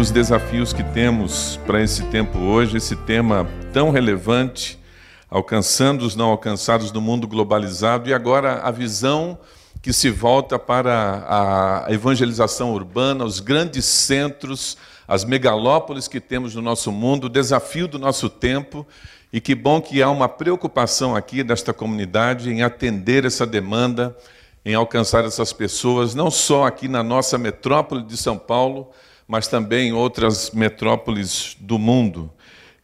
os desafios que temos para esse tempo hoje, esse tema tão relevante, alcançando os não alcançados no mundo globalizado e agora a visão que se volta para a evangelização urbana, os grandes centros, as megalópolis que temos no nosso mundo, o desafio do nosso tempo. E que bom que há uma preocupação aqui desta comunidade em atender essa demanda, em alcançar essas pessoas, não só aqui na nossa metrópole de São Paulo, mas também outras metrópoles do mundo.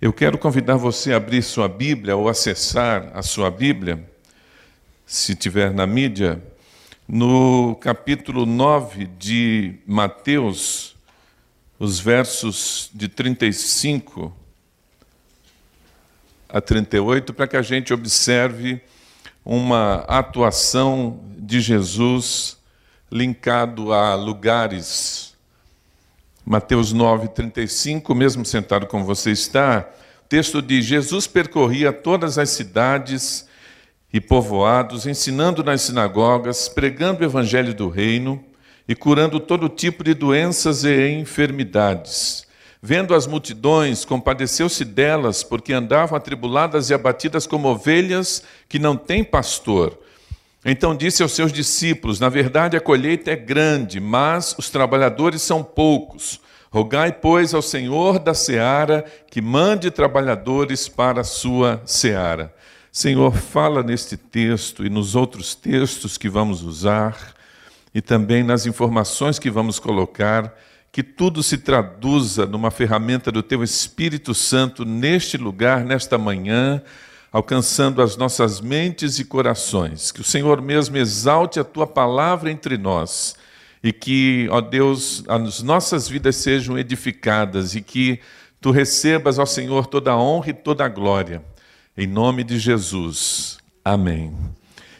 Eu quero convidar você a abrir sua Bíblia ou acessar a sua Bíblia, se tiver na mídia, no capítulo 9 de Mateus, os versos de 35 a 38, para que a gente observe uma atuação de Jesus linkado a lugares Mateus 9, 35, mesmo sentado como você está, o texto diz: Jesus percorria todas as cidades e povoados, ensinando nas sinagogas, pregando o evangelho do reino e curando todo tipo de doenças e enfermidades. Vendo as multidões, compadeceu-se delas, porque andavam atribuladas e abatidas como ovelhas que não têm pastor. Então disse aos seus discípulos: Na verdade, a colheita é grande, mas os trabalhadores são poucos. Rogai, pois, ao Senhor da seara que mande trabalhadores para a sua seara. Senhor, fala neste texto e nos outros textos que vamos usar, e também nas informações que vamos colocar, que tudo se traduza numa ferramenta do Teu Espírito Santo neste lugar, nesta manhã alcançando as nossas mentes e corações. Que o Senhor mesmo exalte a tua palavra entre nós e que, ó Deus, as nossas vidas sejam edificadas e que tu recebas, ó Senhor, toda a honra e toda a glória. Em nome de Jesus. Amém.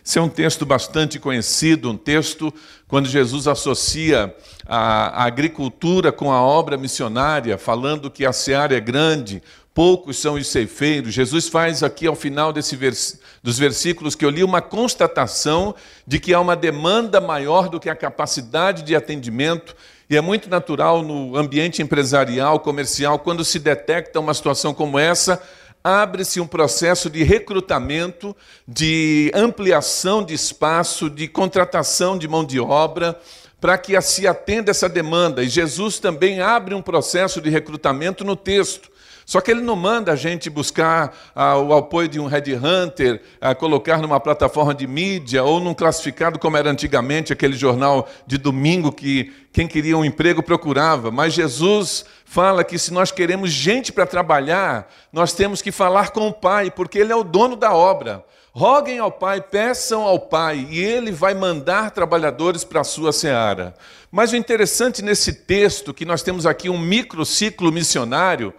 Esse é um texto bastante conhecido, um texto quando Jesus associa a, agricultura com a obra missionária, falando que a seara é grande, poucos são os ceifeiros. Jesus faz aqui ao final desse vers... dos versículos que eu li uma constatação de que há uma demanda maior do que a capacidade de atendimento. E é muito natural no ambiente empresarial, comercial, quando se detecta uma situação como essa, abre-se um processo de recrutamento, de ampliação de espaço, de contratação de mão de obra, para que se atenda essa demanda. E Jesus também abre um processo de recrutamento no texto. Só que ele não manda a gente buscar ah, o apoio de um headhunter, ah, colocar numa plataforma de mídia ou num classificado como era antigamente aquele jornal de domingo que quem queria um emprego procurava. Mas Jesus fala que se nós queremos gente para trabalhar, nós temos que falar com o Pai, porque Ele é o dono da obra. Roguem ao Pai, peçam ao Pai, e Ele vai mandar trabalhadores para a sua seara. Mas o interessante nesse texto, que nós temos aqui um microciclo missionário,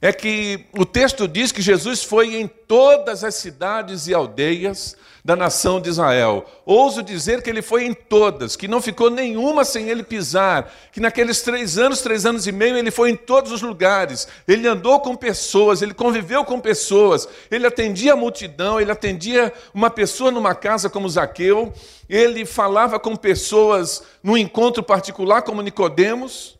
é que o texto diz que Jesus foi em todas as cidades e aldeias da nação de Israel. Ouso dizer que ele foi em todas, que não ficou nenhuma sem ele pisar, que naqueles três anos, três anos e meio, ele foi em todos os lugares. Ele andou com pessoas, ele conviveu com pessoas, ele atendia a multidão, ele atendia uma pessoa numa casa como Zaqueu, ele falava com pessoas num encontro particular como Nicodemos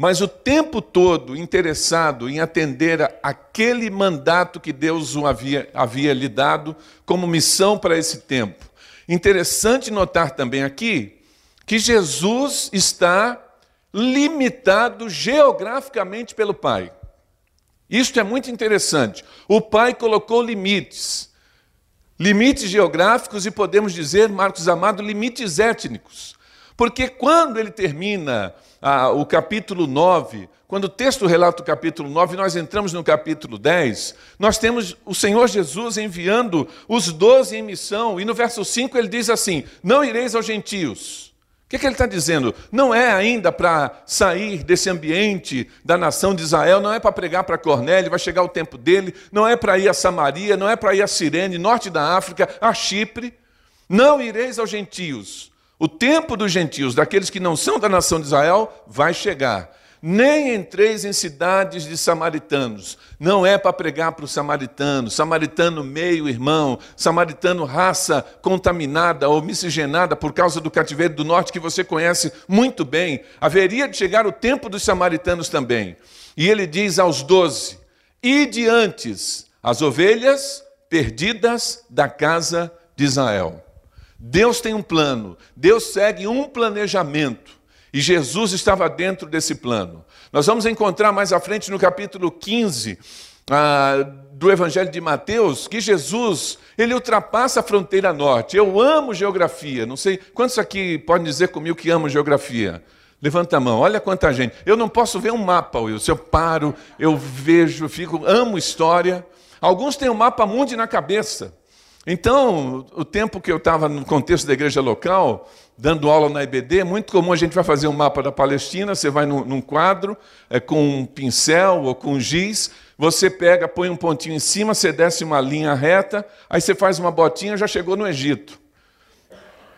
mas o tempo todo interessado em atender aquele mandato que Deus o havia, havia lhe dado como missão para esse tempo. Interessante notar também aqui que Jesus está limitado geograficamente pelo Pai. Isto é muito interessante. O Pai colocou limites. Limites geográficos e podemos dizer, Marcos Amado, limites étnicos. Porque quando ele termina ah, o capítulo 9, quando o texto relata o capítulo 9, nós entramos no capítulo 10, nós temos o Senhor Jesus enviando os doze em missão, e no verso 5 ele diz assim: Não ireis aos gentios. O que, é que ele está dizendo? Não é ainda para sair desse ambiente da nação de Israel, não é para pregar para Cornélio, vai chegar o tempo dele, não é para ir a Samaria, não é para ir a Cirene, norte da África, a Chipre. Não ireis aos gentios. O tempo dos gentios, daqueles que não são da nação de Israel, vai chegar. nem entreis em cidades de samaritanos. Não é para pregar para o samaritano, samaritano meio irmão, samaritano raça contaminada ou miscigenada por causa do cativeiro do norte, que você conhece muito bem. Haveria de chegar o tempo dos samaritanos também. E ele diz aos doze: Ide antes as ovelhas perdidas da casa de Israel. Deus tem um plano, Deus segue um planejamento. E Jesus estava dentro desse plano. Nós vamos encontrar mais à frente no capítulo 15 ah, do Evangelho de Mateus que Jesus ele ultrapassa a fronteira norte. Eu amo geografia. Não sei quantos aqui podem dizer comigo que amam geografia. Levanta a mão, olha quanta gente. Eu não posso ver um mapa, Wilson. Eu paro, eu vejo, fico, amo história. Alguns têm o um mapa mundi na cabeça. Então, o tempo que eu estava no contexto da igreja local, dando aula na IBD, é muito comum a gente vai fazer um mapa da Palestina, você vai num, num quadro é, com um pincel ou com giz, você pega, põe um pontinho em cima, você desce uma linha reta, aí você faz uma botinha, já chegou no Egito.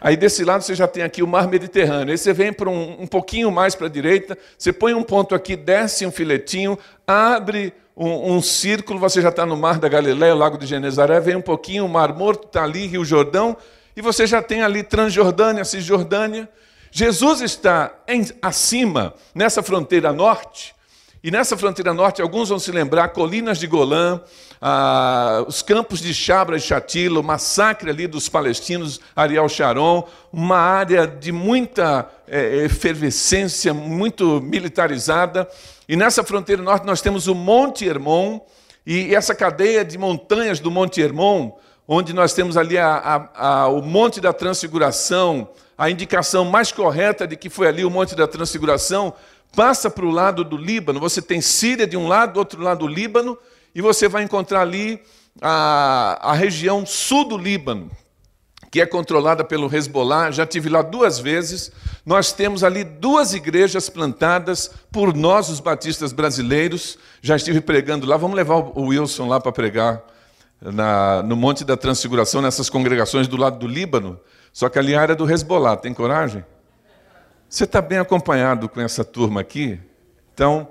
Aí desse lado você já tem aqui o mar Mediterrâneo. Aí você vem para um, um pouquinho mais para a direita, você põe um ponto aqui, desce um filetinho, abre um, um círculo, você já está no mar da Galileia, Lago de Genezaré, vem um pouquinho, o Mar Morto está ali, Rio Jordão, e você já tem ali Transjordânia, Cisjordânia. Jesus está em, acima, nessa fronteira norte, e nessa fronteira norte, alguns vão se lembrar, colinas de Golã, ah, os campos de Chabra e Chatila, o massacre ali dos palestinos, Ariel Sharon, uma área de muita é, efervescência, muito militarizada. E nessa fronteira norte nós temos o Monte Hermon, e essa cadeia de montanhas do Monte Hermon, onde nós temos ali a, a, a, o Monte da Transfiguração, a indicação mais correta de que foi ali o Monte da Transfiguração, passa para o lado do Líbano, você tem Síria de um lado, do outro lado do Líbano, e você vai encontrar ali a, a região sul do Líbano, que é controlada pelo Hezbollah. Já tive lá duas vezes. Nós temos ali duas igrejas plantadas por nós, os batistas brasileiros. Já estive pregando lá. Vamos levar o Wilson lá para pregar na, no Monte da Transfiguração, nessas congregações do lado do Líbano. Só que ali é a área do Hezbollah. Tem coragem? Você está bem acompanhado com essa turma aqui? Então,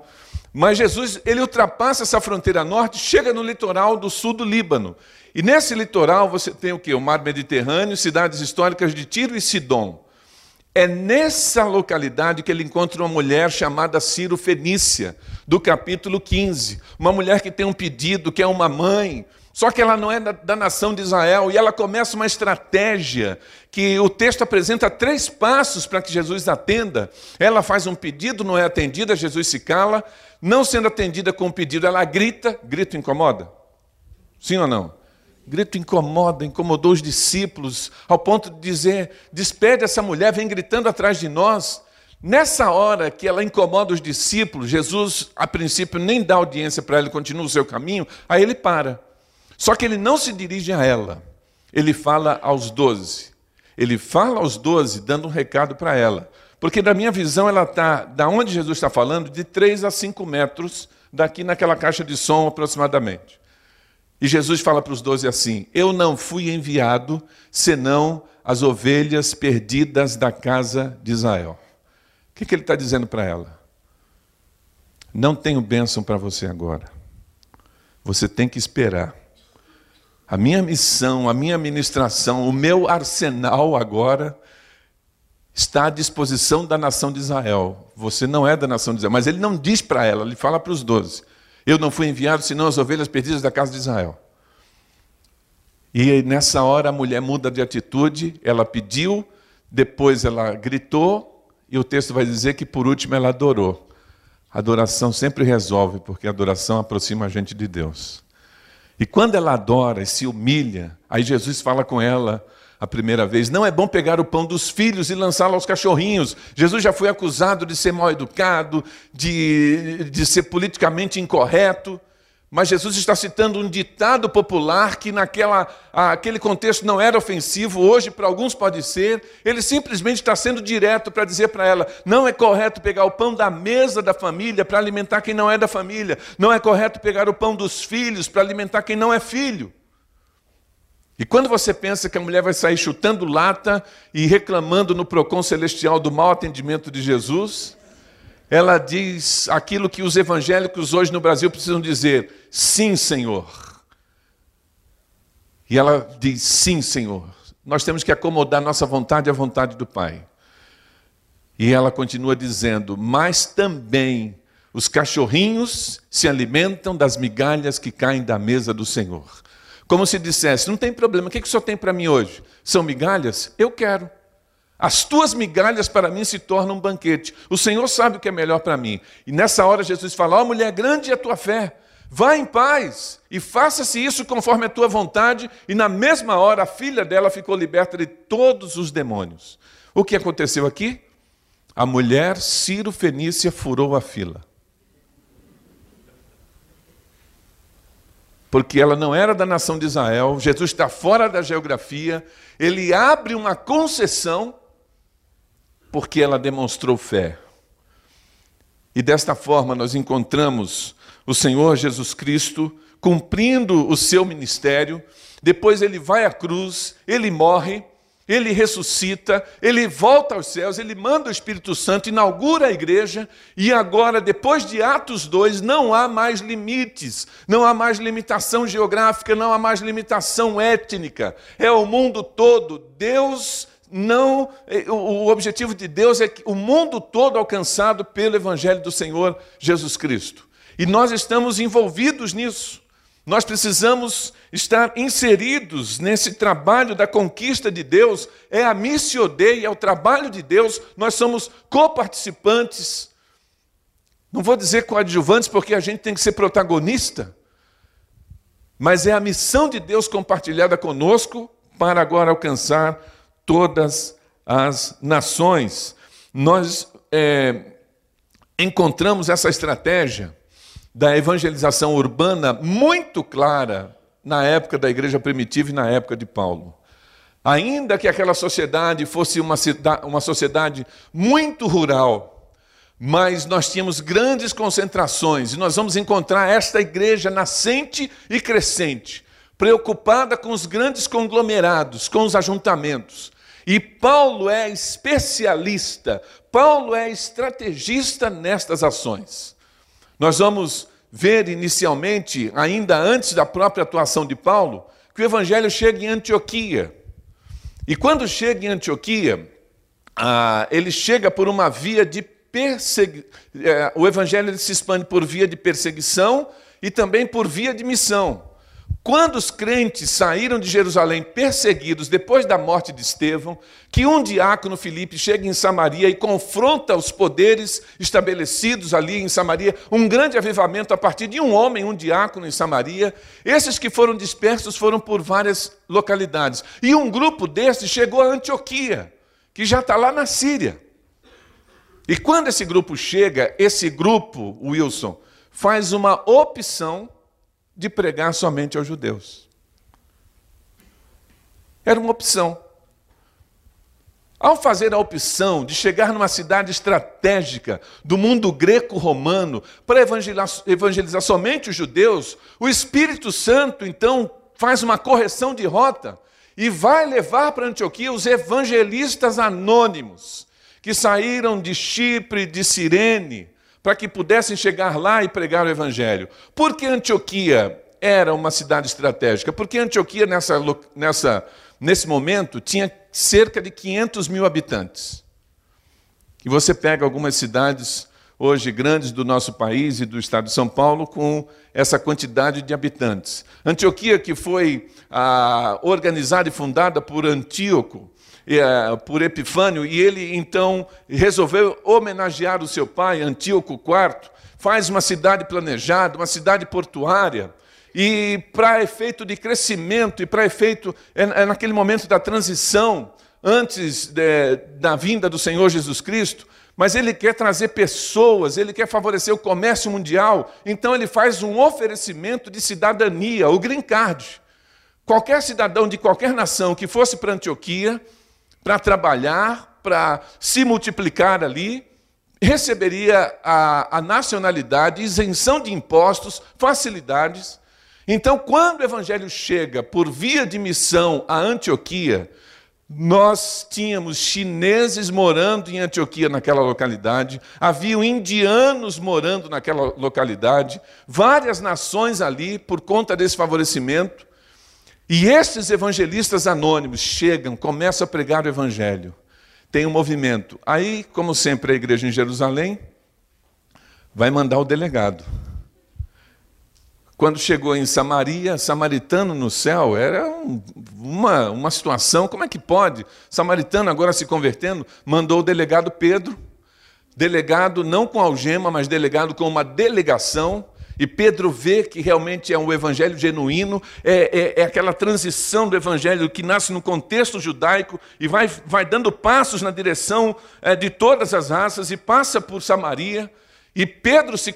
mas Jesus, ele ultrapassa essa fronteira norte, chega no litoral do sul do Líbano. E nesse litoral você tem o quê? O mar Mediterrâneo, cidades históricas de Tiro e Sidom. É nessa localidade que ele encontra uma mulher chamada Ciro Fenícia, do capítulo 15. Uma mulher que tem um pedido, que é uma mãe, só que ela não é da, da, nação de Israel e ela começa uma estratégia que o texto apresenta três passos para que Jesus atenda. Ela faz um pedido, não é atendida, Jesus se cala. Não sendo atendida com o pedido, ela grita. Grito incomoda? Sim ou não? Grito incomoda, incomodou os discípulos, ao ponto de dizer: despede essa mulher, vem gritando atrás de nós. Nessa hora que ela incomoda os discípulos, Jesus, a princípio, nem dá audiência para ela, continua o seu caminho, aí ele para. Só que ele não se dirige a ela, ele fala aos doze. Ele fala aos doze, dando um recado para ela. Porque, na minha visão, ela está, da onde Jesus está falando, de 3 a 5 metros daqui naquela caixa de som aproximadamente. E Jesus fala para os doze assim: Eu não fui enviado senão as ovelhas perdidas da casa de Israel. O que, que ele está dizendo para ela? Não tenho bênção para você agora. Você tem que esperar a minha missão, a minha ministração, o meu arsenal agora está à disposição da nação de Israel. Você não é da nação de Israel, mas ele não diz para ela, ele fala para os doze: Eu não fui enviado senão as ovelhas perdidas da casa de Israel. E nessa hora a mulher muda de atitude, ela pediu, depois ela gritou, e o texto vai dizer que por último ela adorou. A adoração sempre resolve, porque a adoração aproxima a gente de Deus. E quando ela adora e se humilha, aí Jesus fala com ela a primeira vez: não é bom pegar o pão dos filhos e lançá-lo aos cachorrinhos. Jesus já foi acusado de ser mal educado, de, de ser politicamente incorreto. Mas Jesus está citando um ditado popular que naquela aquele contexto não era ofensivo, hoje para alguns pode ser. Ele simplesmente está sendo direto para dizer para ela: não é correto pegar o pão da mesa da família para alimentar quem não é da família. Não é correto pegar o pão dos filhos para alimentar quem não é filho. E quando você pensa que a mulher vai sair chutando lata e reclamando no procon celestial do mau atendimento de Jesus, ela diz aquilo que os evangélicos hoje no Brasil precisam dizer: sim, Senhor. E ela diz: sim, Senhor. Nós temos que acomodar nossa vontade à vontade do Pai. E ela continua dizendo: mas também os cachorrinhos se alimentam das migalhas que caem da mesa do Senhor. Como se dissesse: não tem problema, o que, que o senhor tem para mim hoje? São migalhas? Eu quero. As tuas migalhas para mim se tornam um banquete. O Senhor sabe o que é melhor para mim. E nessa hora Jesus fala: Ó oh, mulher, grande é a tua fé. Vá em paz e faça-se isso conforme a tua vontade. E na mesma hora a filha dela ficou liberta de todos os demônios. O que aconteceu aqui? A mulher Ciro Fenícia furou a fila. Porque ela não era da nação de Israel, Jesus está fora da geografia, ele abre uma concessão porque ela demonstrou fé. E desta forma nós encontramos o Senhor Jesus Cristo cumprindo o seu ministério, depois ele vai à cruz, ele morre, ele ressuscita, ele volta aos céus, ele manda o Espírito Santo, inaugura a igreja, e agora, depois de Atos 2, não há mais limites, não há mais limitação geográfica, não há mais limitação étnica, é o mundo todo. Deus não. O objetivo de Deus é que o mundo todo alcançado pelo Evangelho do Senhor Jesus Cristo. E nós estamos envolvidos nisso. Nós precisamos estar inseridos nesse trabalho da conquista de Deus, é a missio Dei, é o trabalho de Deus, nós somos coparticipantes. Não vou dizer coadjuvantes, porque a gente tem que ser protagonista, mas é a missão de Deus compartilhada conosco para agora alcançar todas as nações. Nós é, encontramos essa estratégia da evangelização urbana muito clara na época da igreja primitiva e na época de Paulo. Ainda que aquela sociedade fosse uma, uma sociedade muito rural, mas nós tínhamos grandes concentrações, e nós vamos encontrar esta igreja nascente e crescente, preocupada com os grandes conglomerados, com os ajuntamentos. E Paulo é especialista, Paulo é estrategista nestas ações. Nós vamos ver inicialmente, ainda antes da própria atuação de Paulo, que o evangelho chega em Antioquia. E quando chega em Antioquia, ah, ele chega por uma via de perseguição. É, o evangelho se expande por via de perseguição e também por via de missão. Quando os crentes saíram de Jerusalém perseguidos depois da morte de Estevão, que um diácono Filipe chega em Samaria e confronta os poderes estabelecidos ali em Samaria, um grande avivamento a partir de um homem, um diácono em Samaria. Esses que foram dispersos foram por várias localidades. E um grupo desses chegou a Antioquia, que já está lá na Síria. E quando esse grupo chega, esse grupo, Wilson, faz uma opção de pregar somente aos judeus. Era uma opção. Ao fazer a opção de chegar numa cidade estratégica do mundo greco-romano para evangelizar, somente os judeus, o Espírito Santo então faz uma correção de rota e vai levar para Antioquia os evangelistas anônimos que saíram de Chipre, de Cirene, para que pudessem chegar lá e pregar o evangelho. Por que Antioquia era uma cidade estratégica? Porque Antioquia, nessa, nessa, nesse momento, tinha cerca de 500 mil habitantes. E você pega algumas cidades hoje grandes do nosso país e do estado de São Paulo com essa quantidade de habitantes. Antioquia, que foi ah, organizada e fundada por Antíoco, por Epifânio, e ele então resolveu homenagear o seu pai, Antíoco IV, faz uma cidade planejada, uma cidade portuária, e para efeito de crescimento, e para efeito, é, é naquele momento da transição, antes de, da vinda do Senhor Jesus Cristo, mas ele quer trazer pessoas, ele quer favorecer o comércio mundial, então ele faz um oferecimento de cidadania, o green card. Qualquer cidadão de qualquer nação que fosse para Antioquia, para trabalhar, para se multiplicar ali, receberia a, a nacionalidade, isenção de impostos, facilidades. Então, quando o evangelho chega por via de missão a Antioquia, nós tínhamos chineses morando em Antioquia, naquela localidade, haviam indianos morando naquela localidade, várias nações ali por conta desse favorecimento. E esses evangelistas anônimos chegam, começam a pregar o evangelho. Tem um movimento. Aí, como sempre, a igreja em Jerusalém vai mandar o delegado. Quando chegou em Samaria, samaritano no céu, era um, uma, uma situação, como é que pode? Samaritano agora se convertendo, mandou o delegado Pedro, delegado não com algema, mas delegado com uma delegação, e Pedro vê que realmente é um evangelho genuíno, é, é, é, aquela transição do evangelho que nasce no contexto judaico e vai, vai dando passos na direção é, de todas as raças e passa por Samaria. E Pedro se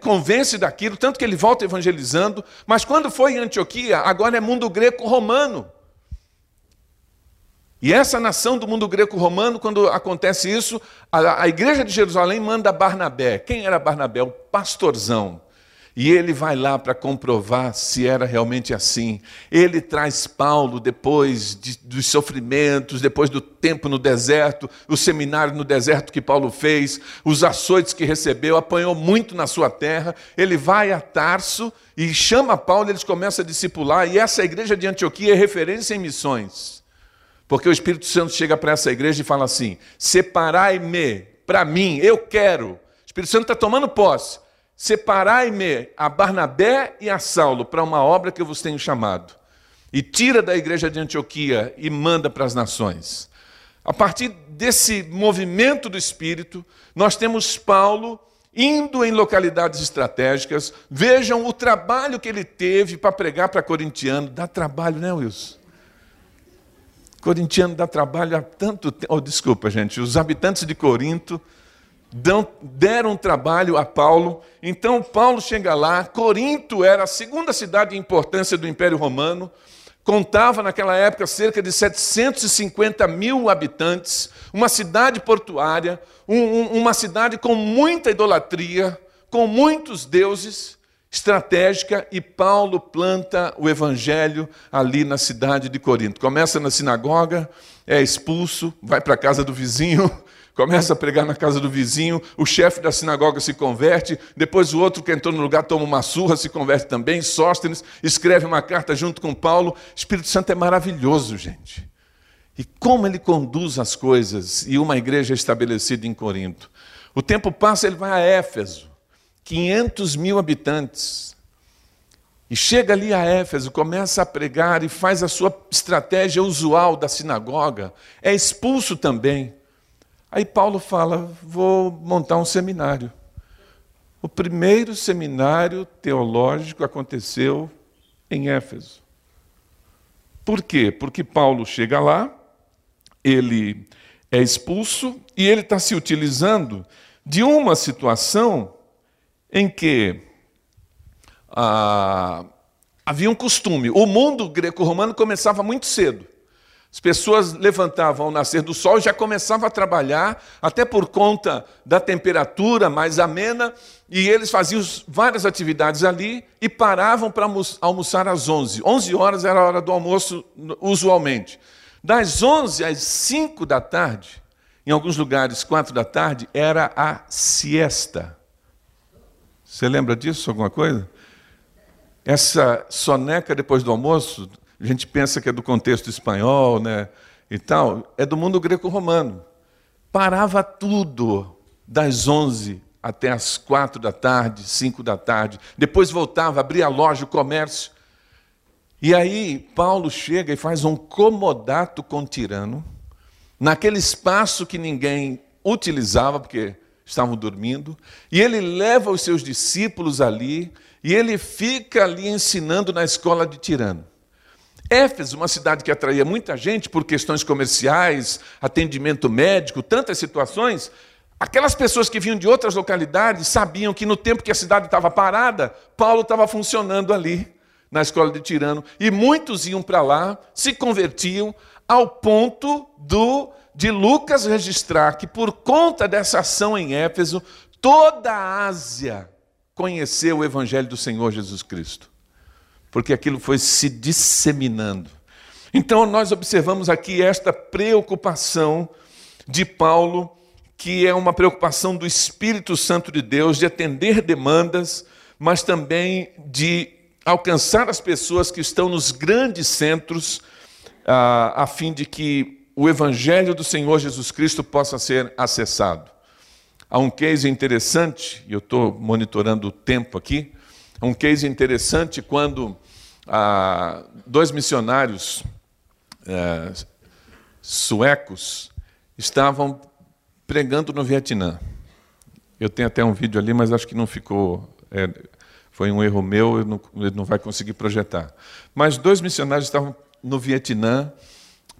convence daquilo, tanto que ele volta evangelizando, mas quando foi em Antioquia, agora é mundo greco-romano. E essa nação do mundo greco-romano, quando acontece isso, a, a, igreja de Jerusalém manda Barnabé. Quem era Barnabé? O pastorzão. E ele vai lá para comprovar se era realmente assim. Ele traz Paulo depois de, dos sofrimentos, depois do tempo no deserto, o seminário no deserto que Paulo fez, os açoites que recebeu, apanhou muito na sua terra. Ele vai a Tarso e chama Paulo, eles começam a discipular. E essa igreja de Antioquia é referência em missões. Porque o Espírito Santo chega para essa igreja e fala assim: separai-me para mim, eu quero. O Espírito Santo está tomando posse Separai-me a Barnabé e a Saulo para uma obra que eu vos tenho chamado. E tira da igreja de Antioquia e manda para as nações. A partir desse movimento do Espírito, nós temos Paulo indo em localidades estratégicas. Vejam o trabalho que ele teve para pregar para corintiano. Dá trabalho, né, Wilson? Corintiano dá trabalho há tanto tempo. Oh, desculpa, gente. Os habitantes de Corinto deram trabalho a Paulo. Então Paulo chega lá. Corinto era a segunda cidade de importância do Império Romano. Contava naquela época cerca de 750 mil habitantes, uma cidade portuária, um, um, uma cidade com muita idolatria, com muitos deuses, estratégica, e Paulo planta o evangelho ali na cidade de Corinto. Começa na sinagoga, é expulso, vai para a casa do vizinho, começa a pregar na casa do vizinho, o chefe da sinagoga se converte, depois o outro que entrou no lugar toma uma surra, se converte também, Sóstenes escreve uma carta junto com Paulo. O Espírito Santo é maravilhoso, gente. E como ele conduz as coisas, e uma igreja estabelecida em Corinto. O tempo passa, ele vai a Éfeso, 500 mil habitantes. E chega ali a Éfeso, começa a pregar e faz a sua estratégia usual da sinagoga. É expulso também. Aí Paulo fala: vou montar um seminário. O primeiro seminário teológico aconteceu em Éfeso. Por quê? Porque Paulo chega lá, ele é expulso e ele está se utilizando de uma situação em que ah, havia um costume. O mundo greco-romano começava muito cedo. As pessoas levantavam ao nascer do sol e já começavam a trabalhar, até por conta da temperatura mais amena, e eles faziam várias atividades ali e paravam para almoçar às 11. 11 horas era a hora do almoço, usualmente. Das 11 às 5 da tarde, em alguns lugares, 4 da tarde, era a siesta. Você lembra disso, alguma coisa? Essa soneca depois do almoço, a gente pensa que é do contexto espanhol, né? E tal, é do mundo greco-romano. Parava tudo das 11 até as quatro da tarde, cinco da tarde. Depois voltava, abria a loja, o comércio. E aí Paulo chega e faz um comodato com tirano, naquele espaço que ninguém utilizava, porque estavam dormindo, e ele leva os seus discípulos ali, e ele fica ali ensinando na escola de tirano. Éfeso, uma cidade que atraía muita gente por questões comerciais, atendimento médico, tantas situações, aquelas pessoas que vinham de outras localidades sabiam que no tempo que a cidade estava parada, Paulo estava funcionando ali, na escola de Tirano, e muitos iam para lá, se convertiam, ao ponto do de Lucas registrar que por conta dessa ação em Éfeso, toda a Ásia conheceu o evangelho do Senhor Jesus Cristo porque aquilo foi se disseminando. Então, nós observamos aqui esta preocupação de Paulo, que é uma preocupação do Espírito Santo de Deus de atender demandas, mas também de alcançar as pessoas que estão nos grandes centros, a, a fim de que o Evangelho do Senhor Jesus Cristo possa ser acessado. Há um case interessante, e eu estou monitorando o tempo aqui, um case interessante quando dois missionários eh, suecos estavam pregando no Vietnã. Eu tenho até um vídeo ali, mas acho que não ficou. É, foi um erro meu, não, ele não vai conseguir projetar. Mas dois missionários estavam no Vietnã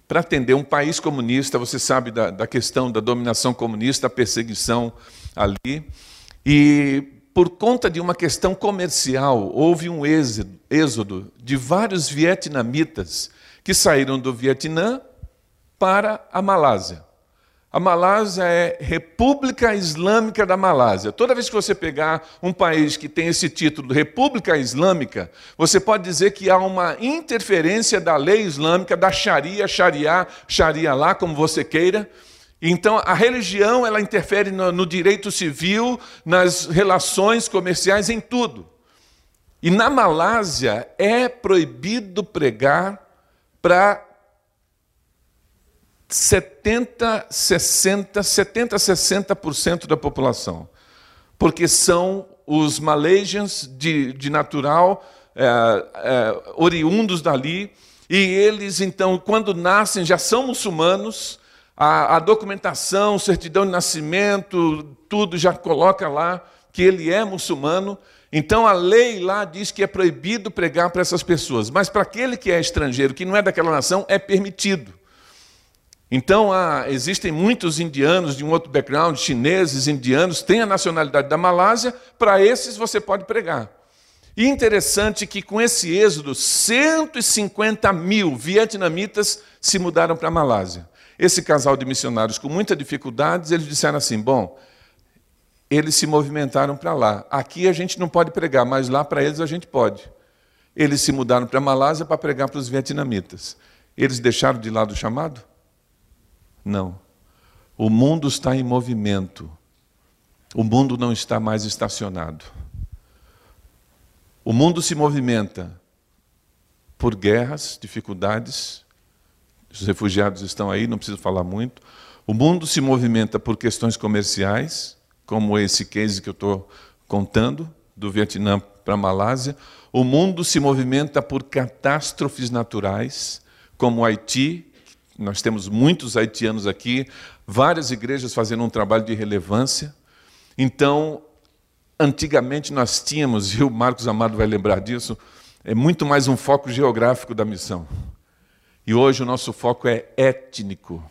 para atender um país comunista, você sabe da, da questão da dominação comunista, a perseguição ali. E por conta de uma questão comercial, houve um êxodo de vários vietnamitas que saíram do Vietnã para a Malásia. A Malásia é República Islâmica da Malásia. Toda vez que você pegar um país que tem esse título, República Islâmica, você pode dizer que há uma interferência da lei islâmica, da Sharia, Sharia, Sharia lá, como você queira. Então, a religião ela interfere no, no direito civil, nas relações comerciais, em tudo. E na Malásia é proibido pregar para 70, 60, 70, 60% da população. Porque são os Malaysians de, de natural, é, é, oriundos dali, e eles, então, quando nascem, já são muçulmanos, a, a documentação, certidão de nascimento, tudo já coloca lá que ele é muçulmano. Então a lei lá diz que é proibido pregar para essas pessoas, mas para aquele que é estrangeiro, que não é daquela nação, é permitido. Então, há, existem muitos indianos de um outro background, chineses, indianos, têm a nacionalidade da Malásia, para esses você pode pregar. E interessante que com esse êxodo, 150 mil vietnamitas se mudaram para a Malásia. Esse casal de missionários, com muita dificuldades, eles disseram assim: bom, eles se movimentaram para lá. Aqui a gente não pode pregar, mas lá para eles a gente pode. Eles se mudaram para a Malásia para pregar para os vietnamitas. Eles deixaram de lado o chamado? Não. O mundo está em movimento. O mundo não está mais estacionado. O mundo se movimenta por guerras, dificuldades. Os refugiados estão aí, não preciso falar muito. O mundo se movimenta por questões comerciais, como esse case que eu estou contando, do Vietnã para a Malásia. O mundo se movimenta por catástrofes naturais, como o Haiti, nós temos muitos haitianos aqui, várias igrejas fazendo um trabalho de relevância. Então, antigamente nós tínhamos, e o Marcos Amado vai lembrar disso, é muito mais um foco geográfico da missão. E hoje o nosso foco é étnico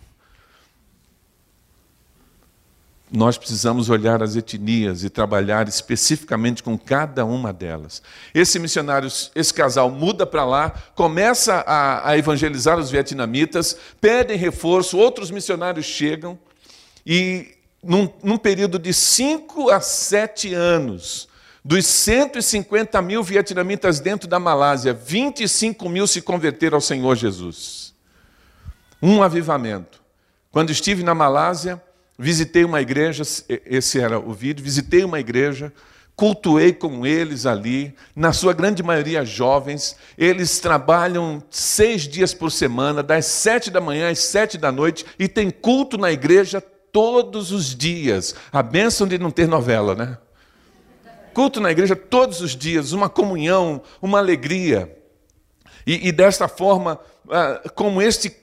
nós precisamos olhar as etnias e trabalhar especificamente com cada uma delas. Esse missionário, esse casal muda para lá, começa a, a, evangelizar os vietnamitas, pedem reforço, outros missionários chegam, e num, num período de cinco a sete anos, dos 150 mil vietnamitas dentro da Malásia, 25 mil se converteram ao Senhor Jesus. Um avivamento. Quando estive na Malásia, visitei uma igreja, esse era o vídeo, visitei uma igreja, cultuei com eles ali, na sua grande maioria jovens, eles trabalham seis dias por semana, das sete da manhã às sete da noite, e tem culto na igreja todos os dias. A bênção de não ter novela, né? Culto na igreja todos os dias, uma comunhão, uma alegria. E, e desta forma, ah, como este,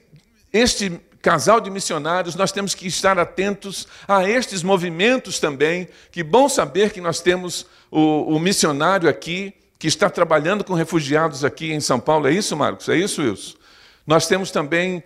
este casal de missionários, nós temos que estar atentos a estes movimentos também. Que bom saber que nós temos o, o missionário aqui, que está trabalhando com refugiados aqui em São Paulo. É isso, Marcos? É isso, Wilson? Nós temos também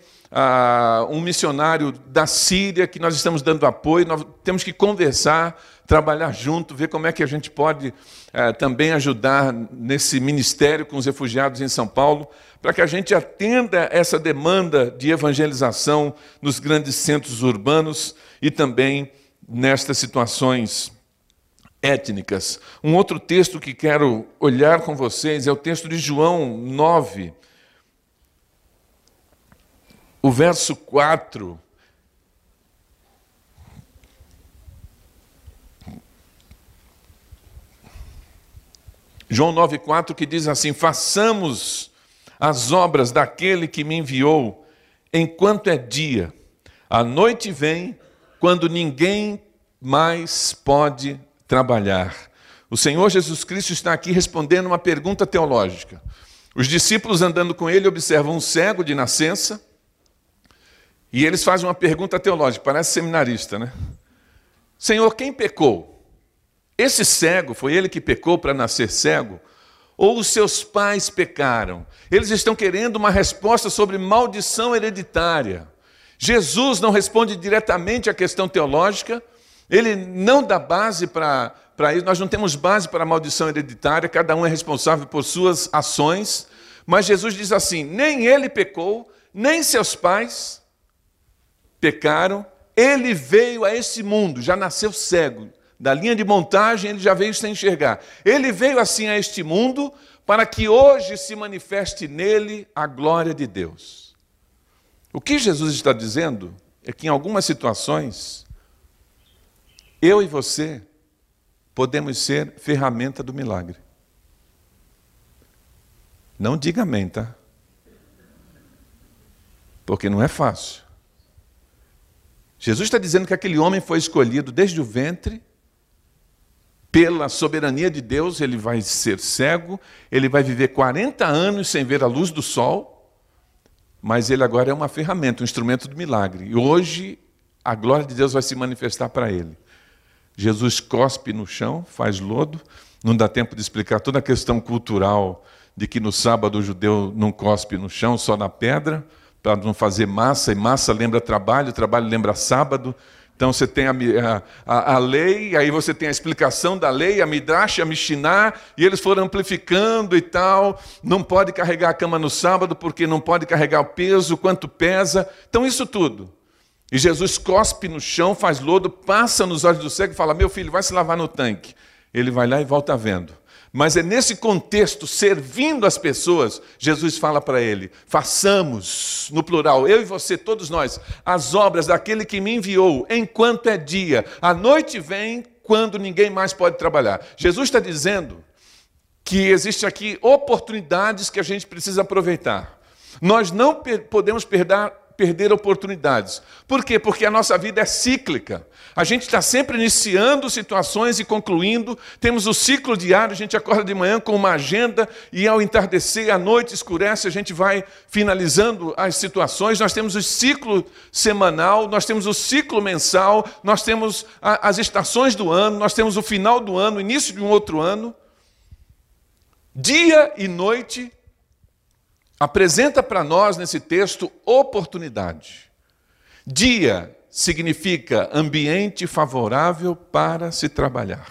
um missionário da Síria que nós estamos dando apoio. Nós temos que conversar, trabalhar junto, ver como é que a gente pode ah, também ajudar nesse ministério com os refugiados em São Paulo para que a gente atenda essa demanda de evangelização nos grandes centros urbanos e também nestas situações étnicas. Um outro texto que quero olhar com vocês é o texto de João 9, o verso 4. João 9,4 que diz assim: façamos as obras daquele que me enviou enquanto é dia. A noite vem quando ninguém mais pode trabalhar. O Senhor Jesus Cristo está aqui respondendo uma pergunta teológica. Os discípulos andando com ele observam um cego de nascença e eles fazem uma pergunta teológica, parece seminarista, né? Senhor, quem pecou? Esse cego, foi ele que pecou para nascer cego? Ou os seus pais pecaram? Eles estão querendo uma resposta sobre maldição hereditária. Jesus não responde diretamente à questão teológica, ele não dá base para isso, nós não temos base para a maldição hereditária, cada um é responsável por suas ações, mas Jesus diz assim: nem ele pecou, nem seus pais pecaram, ele veio a esse mundo, já nasceu cego, da linha de montagem, ele já veio sem enxergar. Ele veio assim a este mundo para que hoje se manifeste nele a glória de Deus. O que Jesus está dizendo é que em algumas situações, eu e você podemos ser ferramenta do milagre. Não diga amém, tá? Porque não é fácil. Jesus está dizendo que aquele homem foi escolhido desde o ventre pela soberania de Deus, ele vai ser cego, ele vai viver 40 anos sem ver a luz do sol, mas ele agora é uma ferramenta, um instrumento do milagre. E hoje a glória de Deus vai se manifestar para ele. Jesus cospe no chão, faz lodo, não dá tempo de explicar toda a questão cultural de que no sábado o judeu não cospe no chão, só na pedra, para não fazer massa, e massa lembra trabalho, trabalho lembra sábado. Então você tem a, a, a, lei, aí você tem a explicação da lei, a Midrash, a Mishnah, e eles foram amplificando e tal. Não pode carregar a cama no sábado porque não pode carregar o peso, quanto pesa. Então isso tudo. E Jesus cospe no chão, faz lodo, passa nos olhos do cego e fala: Meu filho, vai se lavar no tanque. Ele vai lá e volta vendo. Mas é nesse contexto, servindo as pessoas, Jesus fala para ele: façamos, no plural, eu e você, todos nós, as obras daquele que me enviou, enquanto é dia. A noite vem quando ninguém mais pode trabalhar. Jesus está dizendo que existe aqui oportunidades que a gente precisa aproveitar. Nós não podemos perder, perder oportunidades. Por quê? Porque a nossa vida é cíclica. A gente está sempre iniciando situações e concluindo. Temos o ciclo diário, a gente acorda de manhã com uma agenda e ao entardecer, à noite escurece, a gente vai finalizando as situações. Nós temos o ciclo semanal, nós temos o ciclo mensal, nós temos as estações do ano, nós temos o final do ano, início de um outro ano. Dia e noite apresenta para nós nesse texto oportunidade. Dia significa ambiente favorável para se trabalhar.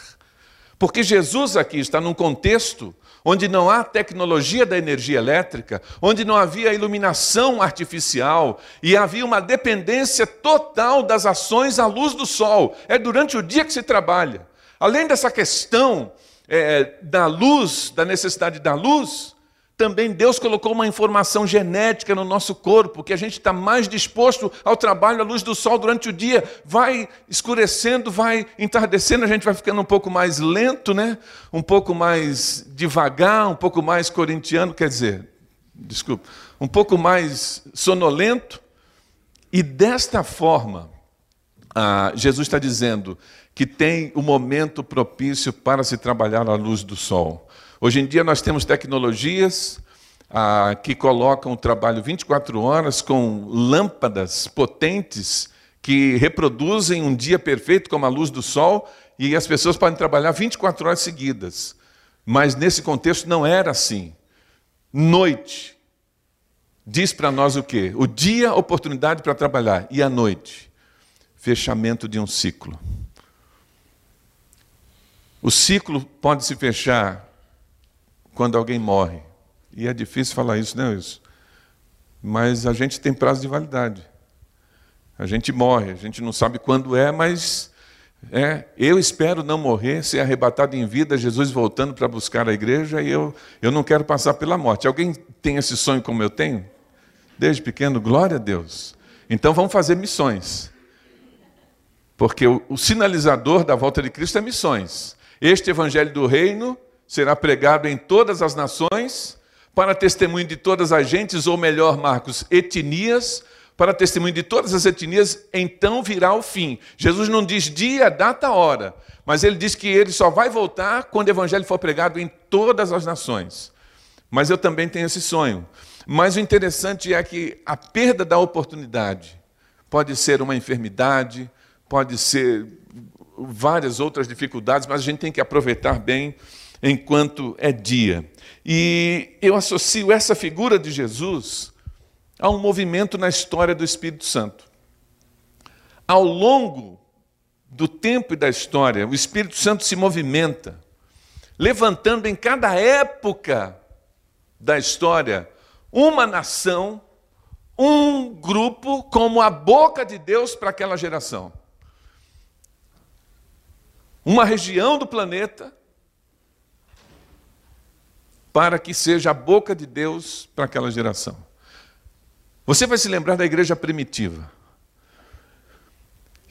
Porque Jesus aqui está num contexto onde não há tecnologia da energia elétrica, onde não havia iluminação artificial e havia uma dependência total das ações à luz do sol. É durante o dia que se trabalha. Além dessa questão é, da luz, da necessidade da luz, também Deus colocou uma informação genética no nosso corpo, que a gente está mais disposto ao trabalho à luz do sol durante o dia. Vai escurecendo, vai entardecendo, a gente vai ficando um pouco mais lento, né? um pouco mais devagar, um pouco mais corintiano, quer dizer, desculpa, um pouco mais sonolento. E desta forma, ah, Jesus está dizendo que tem o momento propício para se trabalhar à luz do sol. Hoje em dia nós temos tecnologias ah, que colocam o trabalho 24 horas com lâmpadas potentes que reproduzem um dia perfeito como a luz do sol e as pessoas podem trabalhar 24 horas seguidas. Mas nesse contexto não era assim. Noite diz para nós o quê? O dia, oportunidade para trabalhar, e a noite, fechamento de um ciclo. O ciclo pode se fechar quando alguém morre. E é difícil falar isso, né, Wilson? Mas a gente tem prazo de validade. A gente morre, a gente não sabe quando é, mas é, eu espero não morrer, ser arrebatado em vida, Jesus voltando para buscar a igreja, e eu, eu não quero passar pela morte. Alguém tem esse sonho como eu tenho? Desde pequeno, glória a Deus. Então vamos fazer missões. Porque o, o sinalizador da volta de Cristo é missões. Este evangelho do reino será pregado em todas as nações, para testemunho de todas as gentes, ou melhor, Marcos, etnias, para testemunho de todas as etnias, então virá o fim. Jesus não diz dia, data, hora, mas ele diz que ele só vai voltar quando o evangelho for pregado em todas as nações. Mas eu também tenho esse sonho. Mas o interessante é que a perda da oportunidade pode ser uma enfermidade, pode ser várias outras dificuldades, mas a gente tem que aproveitar bem enquanto é dia. E eu associo essa figura de Jesus a um movimento na história do Espírito Santo. Ao longo do tempo e da história, o Espírito Santo se movimenta, levantando em cada época da história uma nação, um grupo como a boca de Deus para aquela geração. Uma região do planeta para que seja a boca de Deus para aquela geração. Você vai se lembrar da igreja primitiva.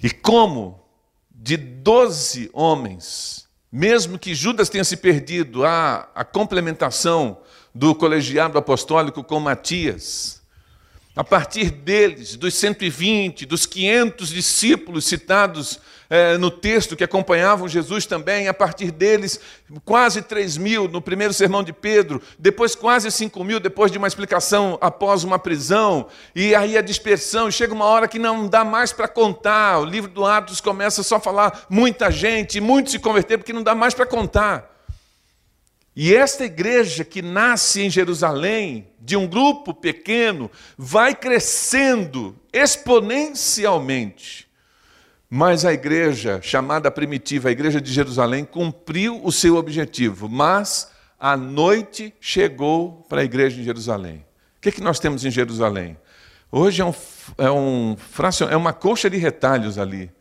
E como de doze homens, mesmo que Judas tenha se perdido, a, a complementação do colegiado apostólico com Matias, a partir deles, dos 120, dos 500 discípulos citados é, no texto que acompanhavam Jesus também, a partir deles, quase 3 mil no primeiro sermão de Pedro, depois quase 5 mil depois de uma explicação após uma prisão, e aí a dispersão, chega uma hora que não dá mais para contar, o livro do Atos começa só a falar muita gente, muitos se converteram porque não dá mais para contar. E esta igreja que nasce em Jerusalém, de um grupo pequeno, vai crescendo exponencialmente. Mas a igreja, chamada primitiva, a igreja de Jerusalém, cumpriu o seu objetivo, mas a noite chegou para a igreja de Jerusalém. O que, é que nós temos em Jerusalém? Hoje é, um, é, um, é uma coxa de retalhos ali,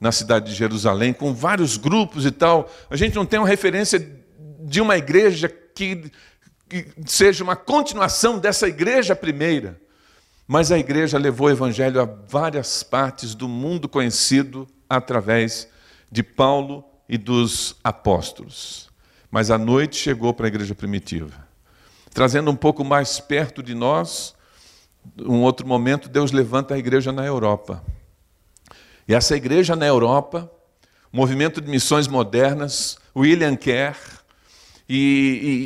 na cidade de Jerusalém, com vários grupos e tal. A gente não tem uma referência de uma igreja que, que seja uma continuação dessa igreja primeira. Mas a igreja levou o evangelho a várias partes do mundo conhecido através de Paulo e dos apóstolos. Mas a noite chegou para a igreja primitiva. Trazendo um pouco mais perto de nós, um outro momento, Deus levanta a igreja na Europa. E essa igreja na Europa, movimento de missões modernas, William Kerr, e,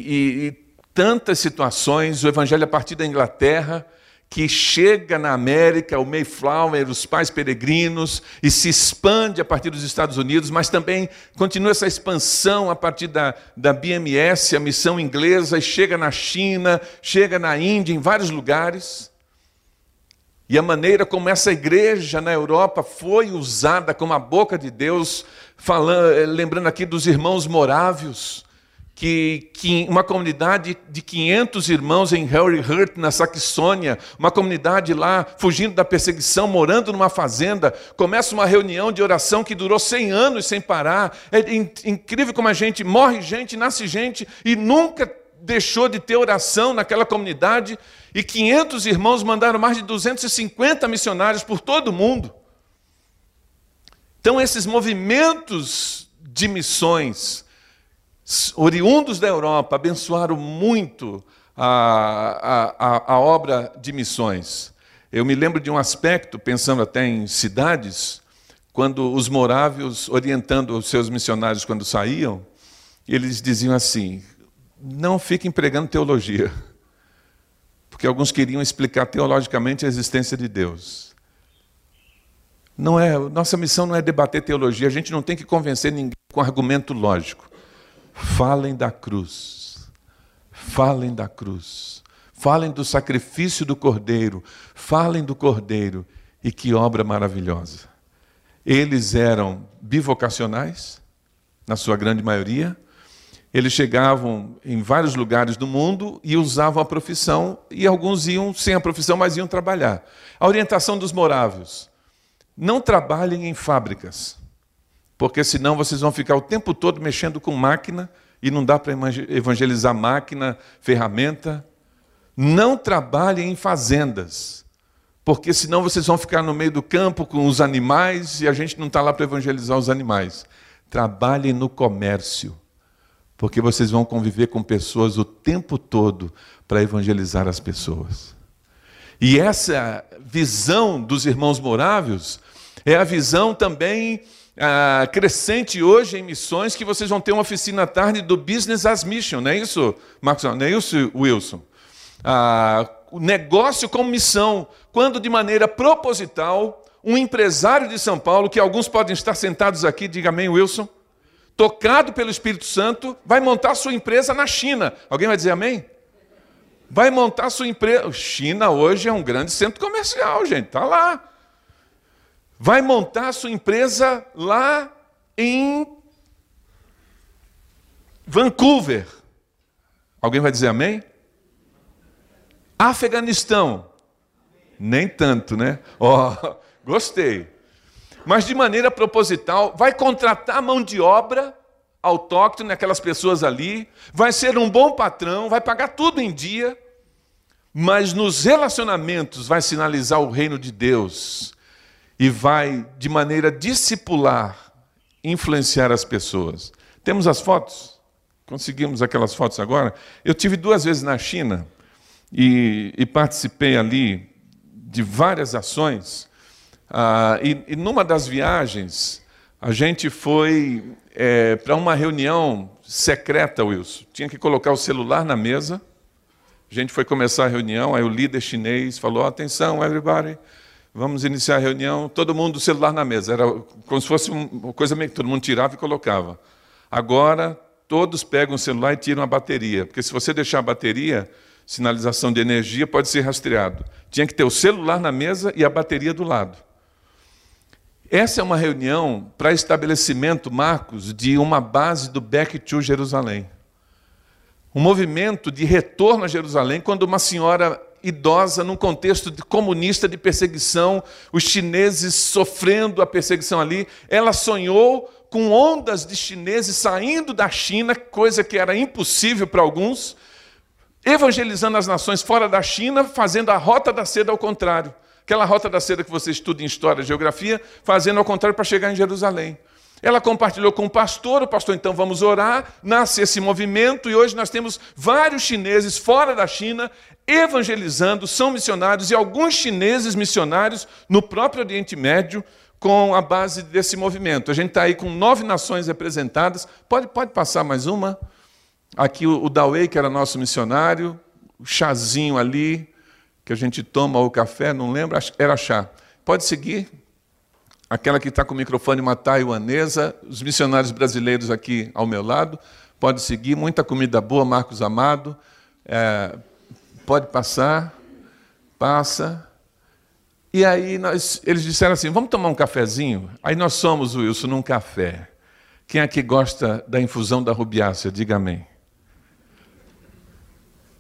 e, e tantas situações, o Evangelho a partir da Inglaterra, que chega na América, o Mayflower, os pais peregrinos, e se expande a partir dos Estados Unidos, mas também continua essa expansão a partir da, da BMS, a missão inglesa, e chega na China, chega na Índia, em vários lugares. E a maneira como essa igreja na Europa foi usada como a boca de Deus, falando, lembrando aqui dos irmãos morávios, que, que, uma comunidade de 500 irmãos em Harry Hurt, na Saxônia, uma comunidade lá fugindo da perseguição, morando numa fazenda, começa uma reunião de oração que durou 100 anos sem parar. É incrível como a gente morre gente, nasce gente e nunca deixou de ter oração naquela comunidade. E 500 irmãos mandaram mais de 250 missionários por todo o mundo. Então, esses movimentos de missões, oriundos da Europa abençoaram muito a, a, a, obra de missões. Eu me lembro de um aspecto, pensando até em cidades, quando os morávios, orientando os seus missionários quando saíam, eles diziam assim: não fiquem pregando teologia, porque alguns queriam explicar teologicamente a existência de Deus. Não é, nossa missão não é debater teologia, a gente não tem que convencer ninguém com argumento lógico. Falem da cruz. Falem da cruz. Falem do sacrifício do Cordeiro. Falem do Cordeiro. E que obra maravilhosa. Eles eram bivocacionais, na sua grande maioria. Eles chegavam em vários lugares do mundo e usavam a profissão, e alguns iam sem a profissão, mas iam trabalhar. A orientação dos morávios: não trabalhem em fábricas porque senão vocês vão ficar o tempo todo mexendo com máquina e não dá para evangelizar máquina, ferramenta. Não trabalhem em fazendas, porque senão vocês vão ficar no meio do campo com os animais e a gente não está lá para evangelizar os animais. Trabalhem no comércio, porque vocês vão conviver com pessoas o tempo todo para evangelizar as pessoas. E essa visão dos irmãos morávios é a visão também crescente hoje em missões que vocês vão ter uma oficina à tarde do Business as Mission, não é isso, Marcos? Não é isso, Wilson? Ah, o negócio como missão, quando de maneira proposital, um empresário de São Paulo, que alguns podem estar sentados aqui, diga amém, Wilson, tocado pelo Espírito Santo, vai montar sua empresa na China. Alguém vai dizer amém? Vai montar sua empresa. China hoje é um grande centro comercial, gente, está lá. Vai montar sua empresa lá em Vancouver. Alguém vai dizer amém? Afeganistão. Nem tanto, né? Ó, oh, gostei. Mas de maneira proposital, vai contratar mão de obra autóctone, aquelas pessoas ali, vai ser um bom patrão, vai pagar tudo em dia, mas nos relacionamentos vai sinalizar o reino de Deus e vai, de maneira discipular, influenciar as pessoas. Temos as fotos? Conseguimos aquelas fotos agora? Eu tive duas vezes na China e, e participei ali de várias ações. Ah, e, e, numa das viagens, a gente foi é, para uma reunião secreta, Wilson. Tinha que colocar o celular na mesa. A gente foi começar a reunião, aí o líder chinês falou: atenção, everybody, vamos iniciar a reunião. Todo mundo o celular na mesa. Era como se fosse uma coisa meio que todo mundo tirava e colocava. Agora, todos pegam o celular e tiram a bateria, porque se você deixar a bateria, sinalização de energia pode ser rastreado. Tinha que ter o celular na mesa e a bateria do lado. Essa é uma reunião para estabelecimento, Marcos, de uma base do Back to Jerusalém. Um movimento de retorno a Jerusalém, quando uma senhora idosa, num contexto de comunista de perseguição, os chineses sofrendo a perseguição ali, ela sonhou com ondas de chineses saindo da China, coisa que era impossível para alguns, evangelizando as nações fora da China, fazendo a rota da seda ao contrário. Aquela rota da seda que você estuda em História e Geografia, fazendo ao contrário para chegar em Jerusalém. Ela compartilhou com o pastor, o pastor então vamos orar, nasce esse movimento e hoje nós temos vários chineses fora da China evangelizando, são missionários e alguns chineses missionários no próprio Oriente Médio com a base desse movimento. A gente está aí com nove nações representadas. Pode, pode passar mais uma? Aqui o, o que era nosso missionário, o chazinho ali, que a gente toma, o café, não lembro, era chá. Pode seguir? Aquela que está com o microfone, uma taiwanesa, os missionários brasileiros aqui ao meu lado. Pode seguir, muita comida boa, Marcos Amado. É, pode passar, passa. E aí nós, eles disseram assim: vamos tomar um cafezinho? Aí nós somos, Wilson, num café. Quem aqui gosta da infusão da rubiácea? Diga amém.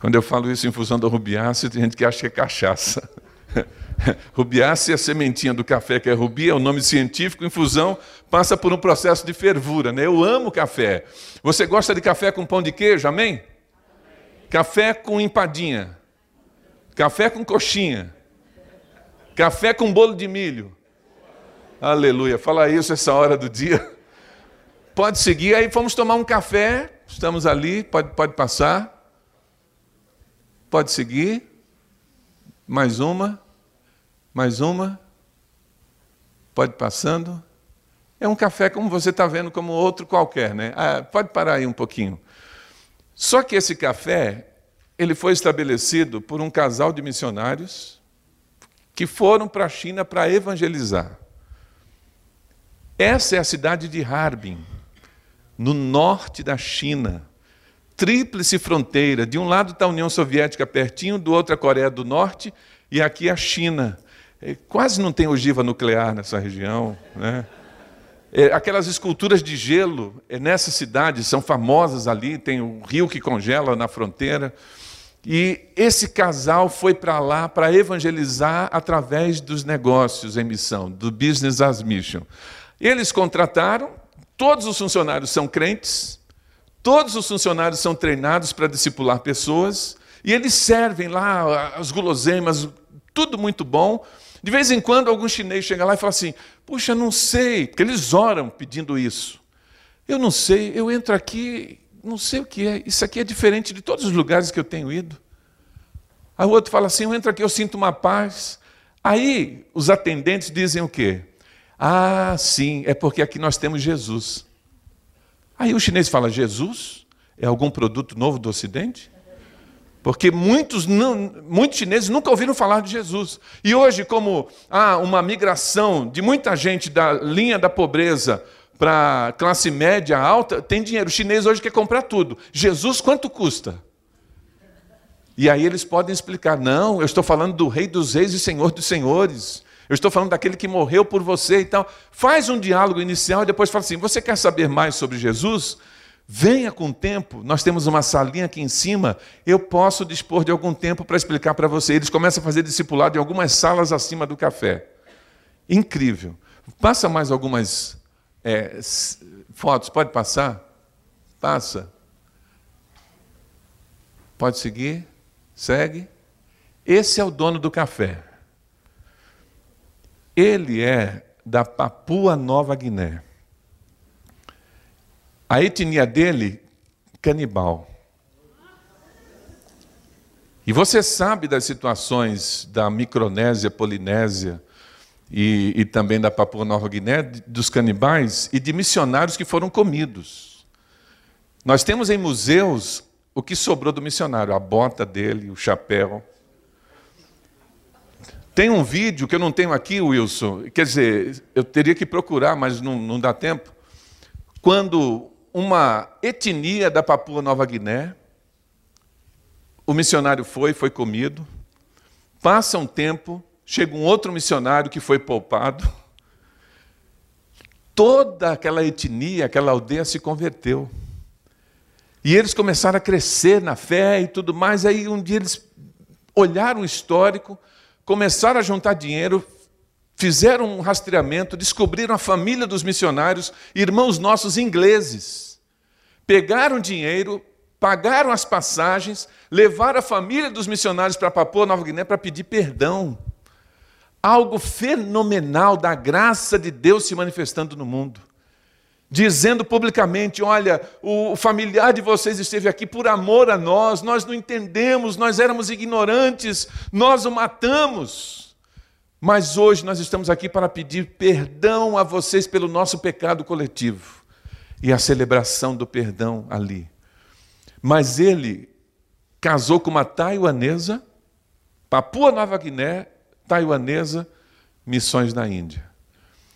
Quando eu falo isso infusão da rubiácea, tem gente que acha que é cachaça. rubiácea é a sementinha do café que é rubi, é o nome científico. Infusão passa por um processo de fervura. Né? Eu amo café. Você gosta de café com pão de queijo? Amém? Café com empadinha. Café com coxinha. Café com bolo de milho. Aleluia. Fala isso essa hora do dia. Pode seguir. Aí vamos tomar um café. Estamos ali. Pode, pode passar. Pode seguir. Mais uma. Mais uma. Pode passando. É um café como você está vendo, como outro qualquer, né? Ah, pode parar aí um pouquinho. Só que esse café, ele foi estabelecido por um casal de missionários que foram para a China para evangelizar. Essa é a cidade de Harbin, no norte da China tríplice fronteira. De um lado está a União Soviética pertinho, do outro a Coreia do Norte e aqui a China. É, quase não tem ogiva nuclear nessa região. Né? É, aquelas esculturas de gelo é, nessa cidade são famosas ali, tem o rio que congela na fronteira. E esse casal foi para lá para evangelizar através dos negócios em missão, do Business as Mission. Eles contrataram, todos os funcionários são crentes, Todos os funcionários são treinados para discipular pessoas E eles servem lá as guloseimas, tudo muito bom. De vez em quando, algum chinês chega lá e fala assim: Puxa, não sei, porque eles oram pedindo isso. Eu não sei, eu entro aqui, não sei o que é, isso aqui é diferente de todos os lugares que eu tenho ido. Aí o outro fala assim: Eu entro aqui, eu sinto uma paz. Aí os atendentes dizem o quê? Ah, sim, é porque aqui nós temos Jesus. Aí o chinês fala: Jesus? É algum produto novo do Ocidente? Porque muitos, muitos chineses nunca ouviram falar de Jesus. E hoje, como há uma migração de muita gente da linha da pobreza para classe média alta, tem dinheiro. O chinês hoje quer comprar tudo. Jesus, quanto custa? E aí eles podem explicar: não, eu estou falando do Rei dos Reis e Senhor dos Senhores. Eu estou falando daquele que morreu por você e tal. Faz um diálogo inicial e depois fala assim: você quer saber mais sobre Jesus? Venha com tempo, nós temos uma salinha aqui em cima, eu posso dispor de algum tempo para explicar para você. Eles começam a fazer discipulado em algumas salas acima do café. Incrível. Passa mais algumas é, fotos, pode passar? Passa. Pode seguir? Segue. Esse é o dono do café. Ele é da Papua Nova Guiné. A etnia dele, canibal. E você sabe das situações da Micronésia, Polinésia e, e também da Papua Nova Guiné, dos canibais e de missionários que foram comidos. Nós temos em museus o que sobrou do missionário, a bota dele, o chapéu. Tem um vídeo que eu não tenho aqui, Wilson, quer dizer, eu teria que procurar, mas não, não dá tempo. Quando uma etnia da Papua Nova Guiné. O missionário foi, foi comido. Passa um tempo, chega um outro missionário que foi poupado. Toda aquela etnia, aquela aldeia se converteu. E eles começaram a crescer na fé e tudo mais. Aí um dia eles olharam o histórico, começaram a juntar dinheiro, fizeram um rastreamento, descobriram a família dos missionários, irmãos nossos ingleses. Pegaram dinheiro, pagaram as passagens, levaram a família dos missionários para Papua Nova Guiné para pedir perdão. Algo fenomenal da graça de Deus se manifestando no mundo. Dizendo publicamente: olha, o familiar de vocês esteve aqui por amor a nós, nós não entendemos, nós éramos ignorantes, nós o matamos. Mas hoje nós estamos aqui para pedir perdão a vocês pelo nosso pecado coletivo e a celebração do perdão ali. Mas ele casou com uma taiwanesa, Papua Nova Guiné, taiwanesa, missões na Índia.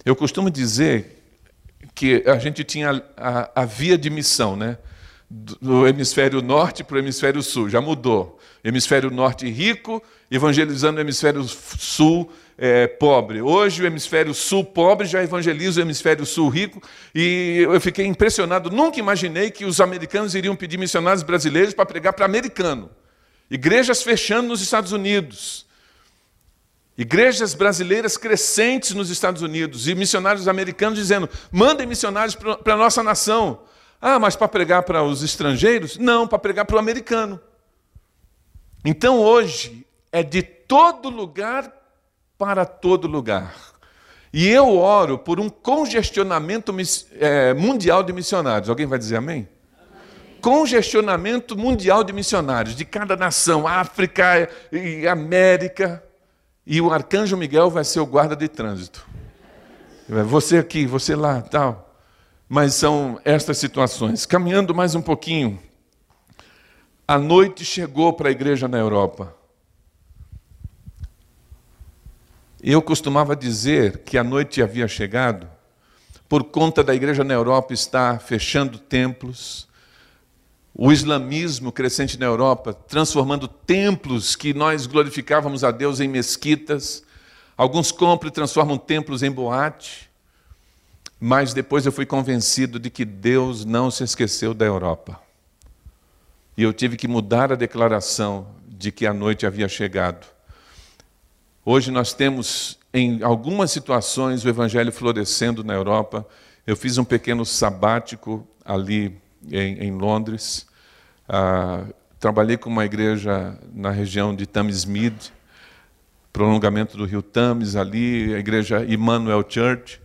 Eu costumo dizer que a gente tinha a, a via de missão, né? Do hemisfério norte para o hemisfério sul, já mudou. Hemisfério norte rico, evangelizando o hemisfério sul é, pobre. Hoje o hemisfério sul pobre já evangeliza o hemisfério sul rico e eu fiquei impressionado. Nunca imaginei que os americanos iriam pedir missionários brasileiros para pregar para americano. Igrejas fechando nos Estados Unidos. Igrejas brasileiras crescentes nos Estados Unidos e missionários americanos dizendo: mandem missionários para a nossa nação. Ah, mas para pregar para os estrangeiros? Não, para pregar para o americano. Então hoje é de todo lugar para todo lugar. E eu oro por um congestionamento é, mundial de missionários. Alguém vai dizer amém? amém? Congestionamento mundial de missionários, de cada nação, África e América. E o arcanjo Miguel vai ser o guarda de trânsito. Você aqui, você lá, tal. Mas são estas situações. Caminhando mais um pouquinho. A noite chegou para a igreja na Europa. Eu costumava dizer que a noite havia chegado por conta da igreja na Europa estar fechando templos, o islamismo crescente na Europa, transformando templos que nós glorificávamos a Deus em mesquitas. Alguns compram e transformam templos em boate. Mas depois eu fui convencido de que Deus não se esqueceu da Europa. E eu tive que mudar a declaração de que a noite havia chegado Hoje nós temos, em algumas situações, o evangelho florescendo na Europa. Eu fiz um pequeno sabático ali em, em Londres, ah, trabalhei com uma igreja na região de Thamesmead, prolongamento do rio Thames ali, a igreja Emmanuel Church.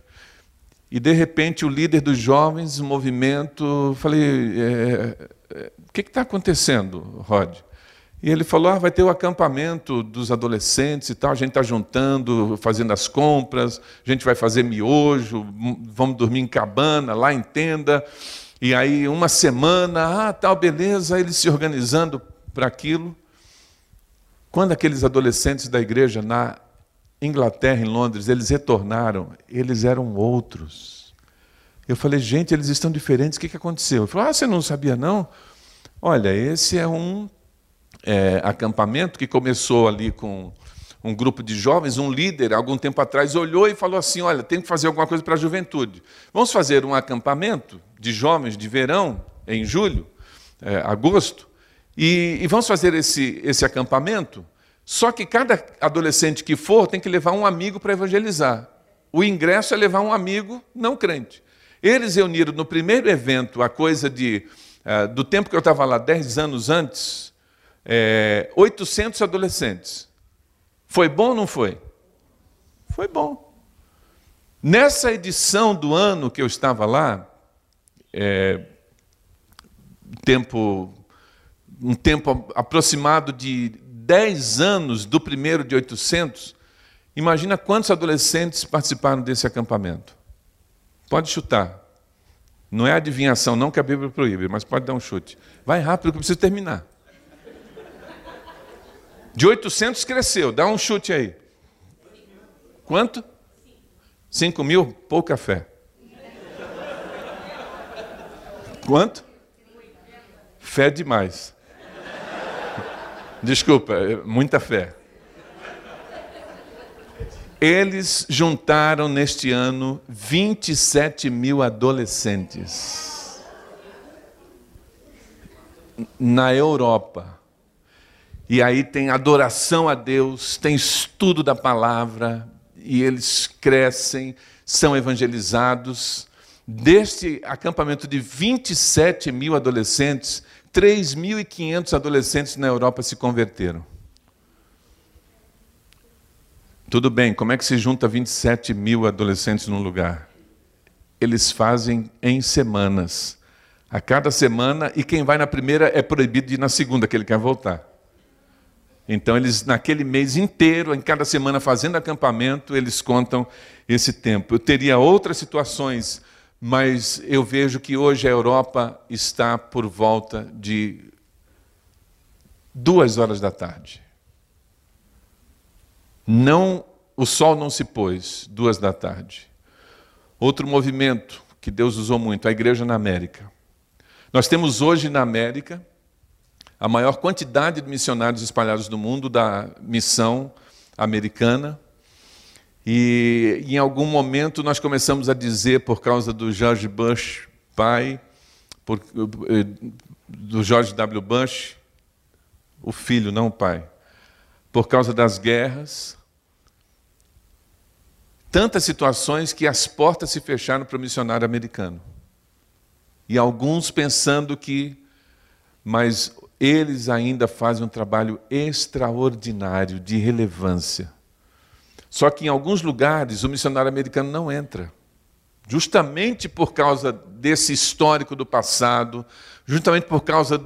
E de repente o líder dos jovens, o movimento, falei, é, é, o que está acontecendo, Rod? E ele falou, ah, vai ter o acampamento dos adolescentes e tal, a gente está juntando, fazendo as compras, a gente vai fazer miojo, vamos dormir em cabana, lá em tenda. E aí uma semana, ah, tal, beleza, eles se organizando para aquilo. Quando aqueles adolescentes da igreja na Inglaterra, em Londres, eles retornaram, eles eram outros. Eu falei, gente, eles estão diferentes, o que aconteceu? Ele falou, ah, você não sabia não? Olha, esse é um é, acampamento que começou ali com um grupo de jovens, um líder, algum tempo atrás, olhou e falou assim: Olha, tem que fazer alguma coisa para a juventude. Vamos fazer um acampamento de jovens de verão, em julho, é, agosto, e, e vamos fazer esse, esse acampamento só que cada adolescente que for tem que levar um amigo para evangelizar. O ingresso é levar um amigo não crente. Eles reuniram no primeiro evento, a coisa de, uh, do tempo que eu estava lá, 10 anos antes, é, 800 adolescentes. Foi bom ou não foi? Foi bom. Nessa edição do ano que eu estava lá, é, tempo, um tempo aproximado de 10 anos do primeiro de 800, imagina quantos adolescentes participaram desse acampamento. Pode chutar. Não é adivinhação, não que a Bíblia proíbe, mas pode dar um chute. Vai rápido que eu preciso terminar. De 800 cresceu, dá um chute aí. Quanto? 5 mil? Pouca fé. Quanto? Fé demais. Desculpa, é muita fé. Eles juntaram neste ano 27 mil adolescentes. Na Europa. E aí tem adoração a Deus, tem estudo da palavra, e eles crescem, são evangelizados. Deste acampamento de 27 mil adolescentes, 3.500 adolescentes na Europa se converteram. Tudo bem, como é que se junta 27 mil adolescentes num lugar? Eles fazem em semanas. A cada semana, e quem vai na primeira é proibido de ir na segunda, que ele quer voltar. Então, eles, naquele mês inteiro, em cada semana fazendo acampamento, eles contam esse tempo. Eu teria outras situações mas eu vejo que hoje a Europa está por volta de duas horas da tarde. Não, o sol não se pôs, duas da tarde. Outro movimento que Deus usou muito, a igreja na América. Nós temos hoje na América a maior quantidade de missionários espalhados no mundo da missão americana. E em algum momento nós começamos a dizer, por causa do George Bush, pai, por, eh, do George W. Bush, o filho, não o pai, por causa das guerras, tantas situações que as portas se fecharam para o missionário americano. E alguns pensando que, mas eles ainda fazem um trabalho extraordinário de relevância só que em alguns lugares o missionário americano não entra. Justamente por causa desse histórico do passado, justamente por causa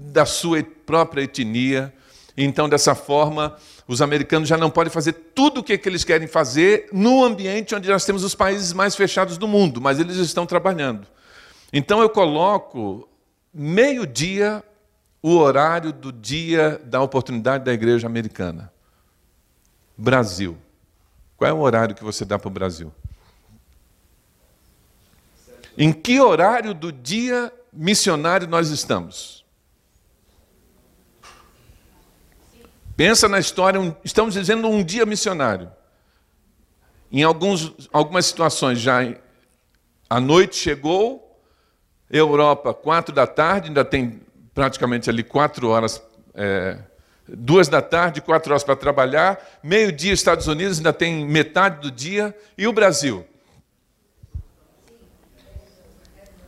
da sua própria etnia. Então, dessa forma, os americanos já não podem fazer tudo o que eles querem fazer no ambiente onde nós temos os países mais fechados do mundo, mas eles estão trabalhando. Então, eu coloco meio-dia o horário do dia da oportunidade da igreja americana. Brasil. Qual é o horário que você dá para o Brasil? Em que horário do dia missionário nós estamos? Pensa na história, estamos dizendo um dia missionário. Em alguns, algumas situações já a noite chegou, Europa, quatro da tarde, ainda tem praticamente ali quatro horas é, duas da tarde, quatro horas para trabalhar, meio-dia, Estados Unidos ainda tem metade do dia, e o Brasil?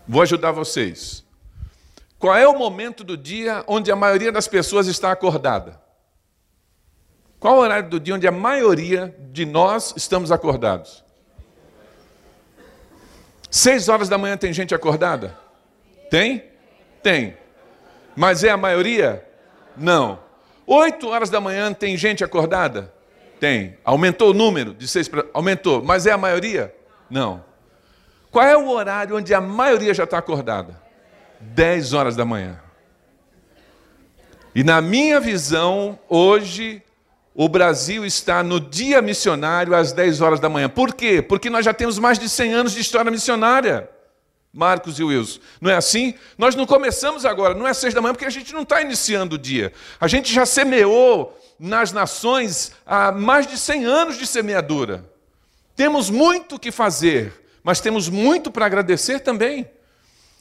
Vou ajudar vocês. Qual é o momento do dia onde a maioria das pessoas está acordada? Qual o horário do dia onde a maioria de nós estamos acordados? Seis horas da manhã tem gente acordada? Tem? Tem. Mas é a maioria? Não. Oito horas da manhã tem gente acordada? Tem. Aumentou o número de seis para. Aumentou. Mas é a maioria? Não. Qual é o horário onde a maioria já está acordada? Dez horas da manhã. E na minha visão, hoje, o Brasil está no dia missionário às 10 horas da manhã. Por quê? Porque nós já temos mais de 100 anos de história missionária. Marcos e Wilson. Não é assim? Nós não começamos agora, não é seis da manhã, porque a gente não está iniciando o dia. A gente já semeou nas nações há mais de 100 anos de semeadura. Temos muito que fazer, mas temos muito para agradecer também.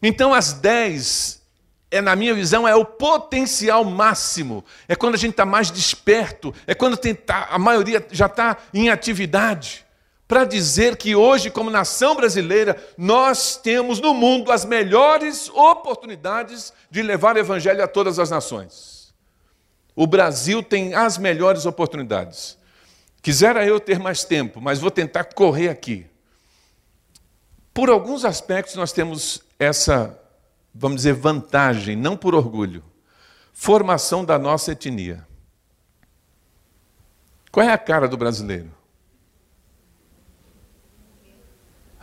Então, às 10 é, na minha visão, é o potencial máximo. É quando a gente está mais desperto, é quando tem, tá, a maioria já está em atividade. Para dizer que hoje, como nação brasileira, nós temos no mundo as melhores oportunidades de levar o Evangelho a todas as nações. O Brasil tem as melhores oportunidades. Quisera eu ter mais tempo, mas vou tentar correr aqui. Por alguns aspectos, nós temos essa vamos dizer, vantagem, não por orgulho. Formação da nossa etnia. Qual é a cara do brasileiro?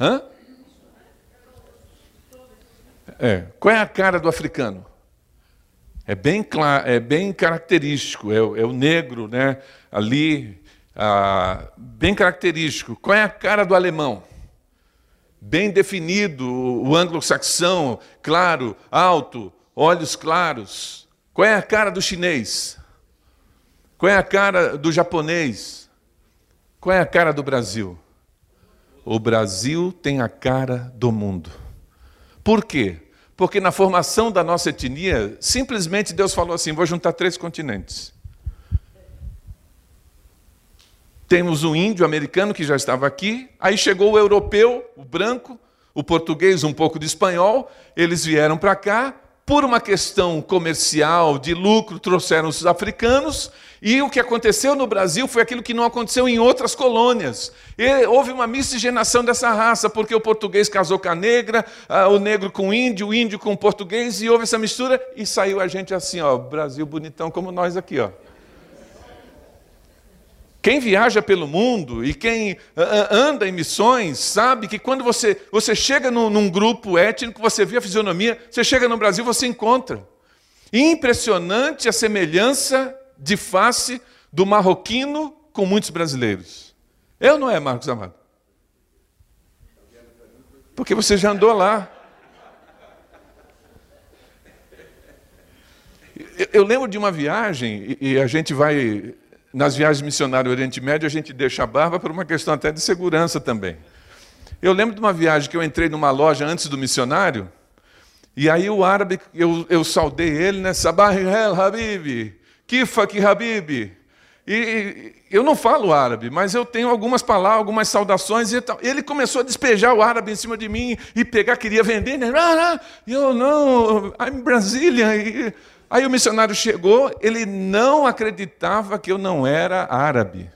Hã? É. Qual é a cara do africano? É bem, claro, é bem característico, é é o negro né? ali, ah, bem característico. Qual é a cara do alemão? bem definido, o anglo-saxão, claro, alto, olhos claros. Qual é a cara do chinês? Qual é a cara do japonês? Qual é a cara do Brasil? O Brasil tem a cara do mundo. Por quê? Porque na formação da nossa etnia, simplesmente Deus falou assim: vou juntar três continentes. Temos o índio americano que já estava aqui, aí chegou o europeu, o branco, o português, um pouco de espanhol, eles vieram para cá, por uma questão comercial, de lucro, trouxeram os africanos, e o que aconteceu no Brasil foi aquilo que não aconteceu em outras colônias. E houve uma miscigenação dessa raça, porque o português casou com a negra, o negro com o índio, o índio com o português, e houve essa mistura, e saiu a gente assim, ó, Brasil bonitão como nós aqui, ó. Quem viaja pelo mundo e quem anda em missões sabe que quando você, você chega num, num grupo étnico, você vê a fisionomia, você chega no Brasil, você encontra. Impressionante a semelhança de face do marroquino com muitos brasileiros. Eu não é, Marcos Amado? Porque você já andou lá. Eu lembro de uma viagem, e a gente vai nas viagens missionárias ao Oriente Médio, a gente deixa a barba por uma questão até de segurança também. Eu lembro de uma viagem que eu entrei numa loja antes do missionário, e aí o árabe, eu, eu saudei ele, né? Sabah el Habibi, Kifak Habibi. E eu não falo árabe, mas eu tenho algumas palavras, algumas saudações. E tal. Ele começou a despejar o árabe em cima de mim e pegar, queria vender. Né? Eu não, I'm Brazilian. E Aí o missionário chegou, ele não acreditava que eu não era árabe.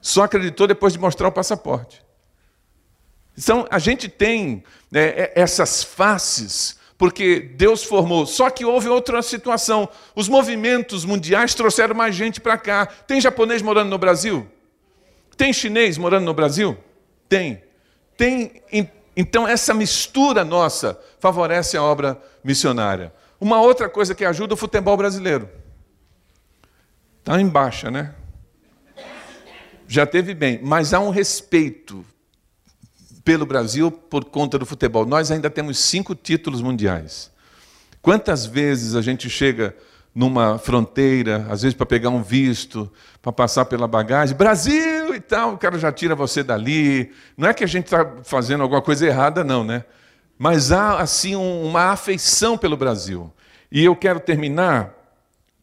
Só acreditou depois de mostrar o passaporte. Então, a gente tem né, essas faces, porque Deus formou. Só que houve outra situação. Os movimentos mundiais trouxeram mais gente para cá. Tem japonês morando no Brasil? Tem chinês morando no Brasil? Tem. Tem. Então, essa mistura nossa favorece a obra missionária. Uma outra coisa que ajuda o futebol brasileiro. Está em baixa, né? Já teve bem, mas há um respeito pelo Brasil por conta do futebol. Nós ainda temos cinco títulos mundiais. Quantas vezes a gente chega numa fronteira, às vezes para pegar um visto, para passar pela bagagem, Brasil e tal, o cara já tira você dali. Não é que a gente está fazendo alguma coisa errada, não, né? Mas há assim uma afeição pelo Brasil. E eu quero terminar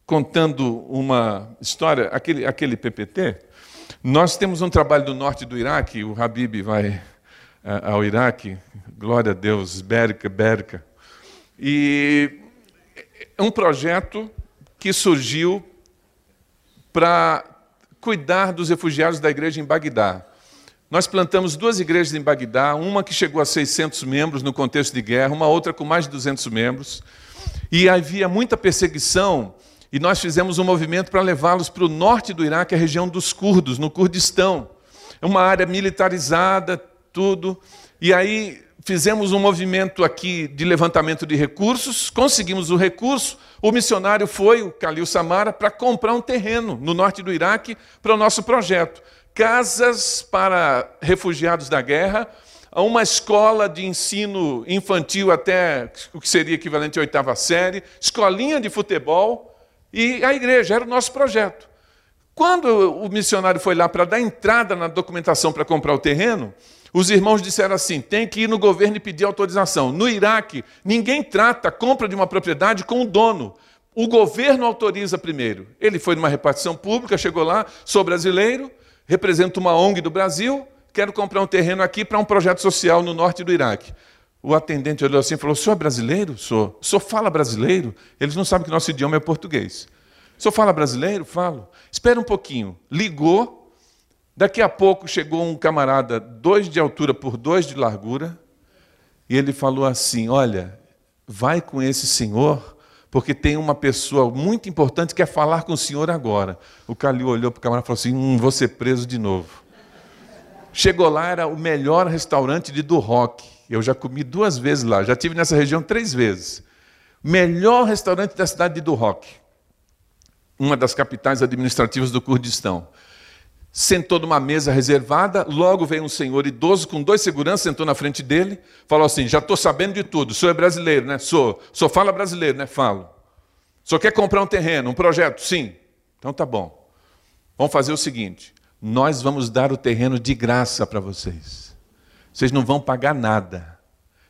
contando uma história, aquele, aquele PPT. Nós temos um trabalho do norte do Iraque, o Habib vai ao Iraque, glória a Deus, Bérica, Bérica. E um projeto que surgiu para cuidar dos refugiados da igreja em Bagdá. Nós plantamos duas igrejas em Bagdá, uma que chegou a 600 membros no contexto de guerra, uma outra com mais de 200 membros. E havia muita perseguição, e nós fizemos um movimento para levá-los para o norte do Iraque, a região dos curdos, no Kurdistão. É uma área militarizada, tudo. E aí fizemos um movimento aqui de levantamento de recursos, conseguimos o recurso, o missionário foi, o Khalil Samara, para comprar um terreno no norte do Iraque para o nosso projeto. Casas para refugiados da guerra, uma escola de ensino infantil até o que seria equivalente à oitava série, escolinha de futebol e a igreja, era o nosso projeto. Quando o missionário foi lá para dar entrada na documentação para comprar o terreno, os irmãos disseram assim: tem que ir no governo e pedir autorização. No Iraque, ninguém trata a compra de uma propriedade com o dono. O governo autoriza primeiro. Ele foi numa repartição pública, chegou lá, sou brasileiro, represento uma ONG do Brasil, quero comprar um terreno aqui para um projeto social no norte do Iraque. O atendente olhou assim e falou: Sou brasileiro? Sou. O senhor fala brasileiro? Eles não sabem que nosso idioma é português. O senhor fala brasileiro? Falo. Espera um pouquinho. Ligou, Daqui a pouco chegou um camarada, dois de altura por dois de largura, e ele falou assim: Olha, vai com esse senhor, porque tem uma pessoa muito importante que quer falar com o senhor agora. O Calil olhou para o camarada e falou assim: Hum, vou ser preso de novo. Chegou lá, era o melhor restaurante de do. Eu já comi duas vezes lá, já tive nessa região três vezes. Melhor restaurante da cidade de do uma das capitais administrativas do Kurdistão sentou numa mesa reservada, logo veio um senhor idoso com dois seguranças, sentou na frente dele, falou assim: Já estou sabendo de tudo, o senhor é brasileiro, né? Sou. Senhor fala brasileiro, né? Falo. Senhor quer comprar um terreno, um projeto? Sim. Então tá bom. Vamos fazer o seguinte: nós vamos dar o terreno de graça para vocês. Vocês não vão pagar nada.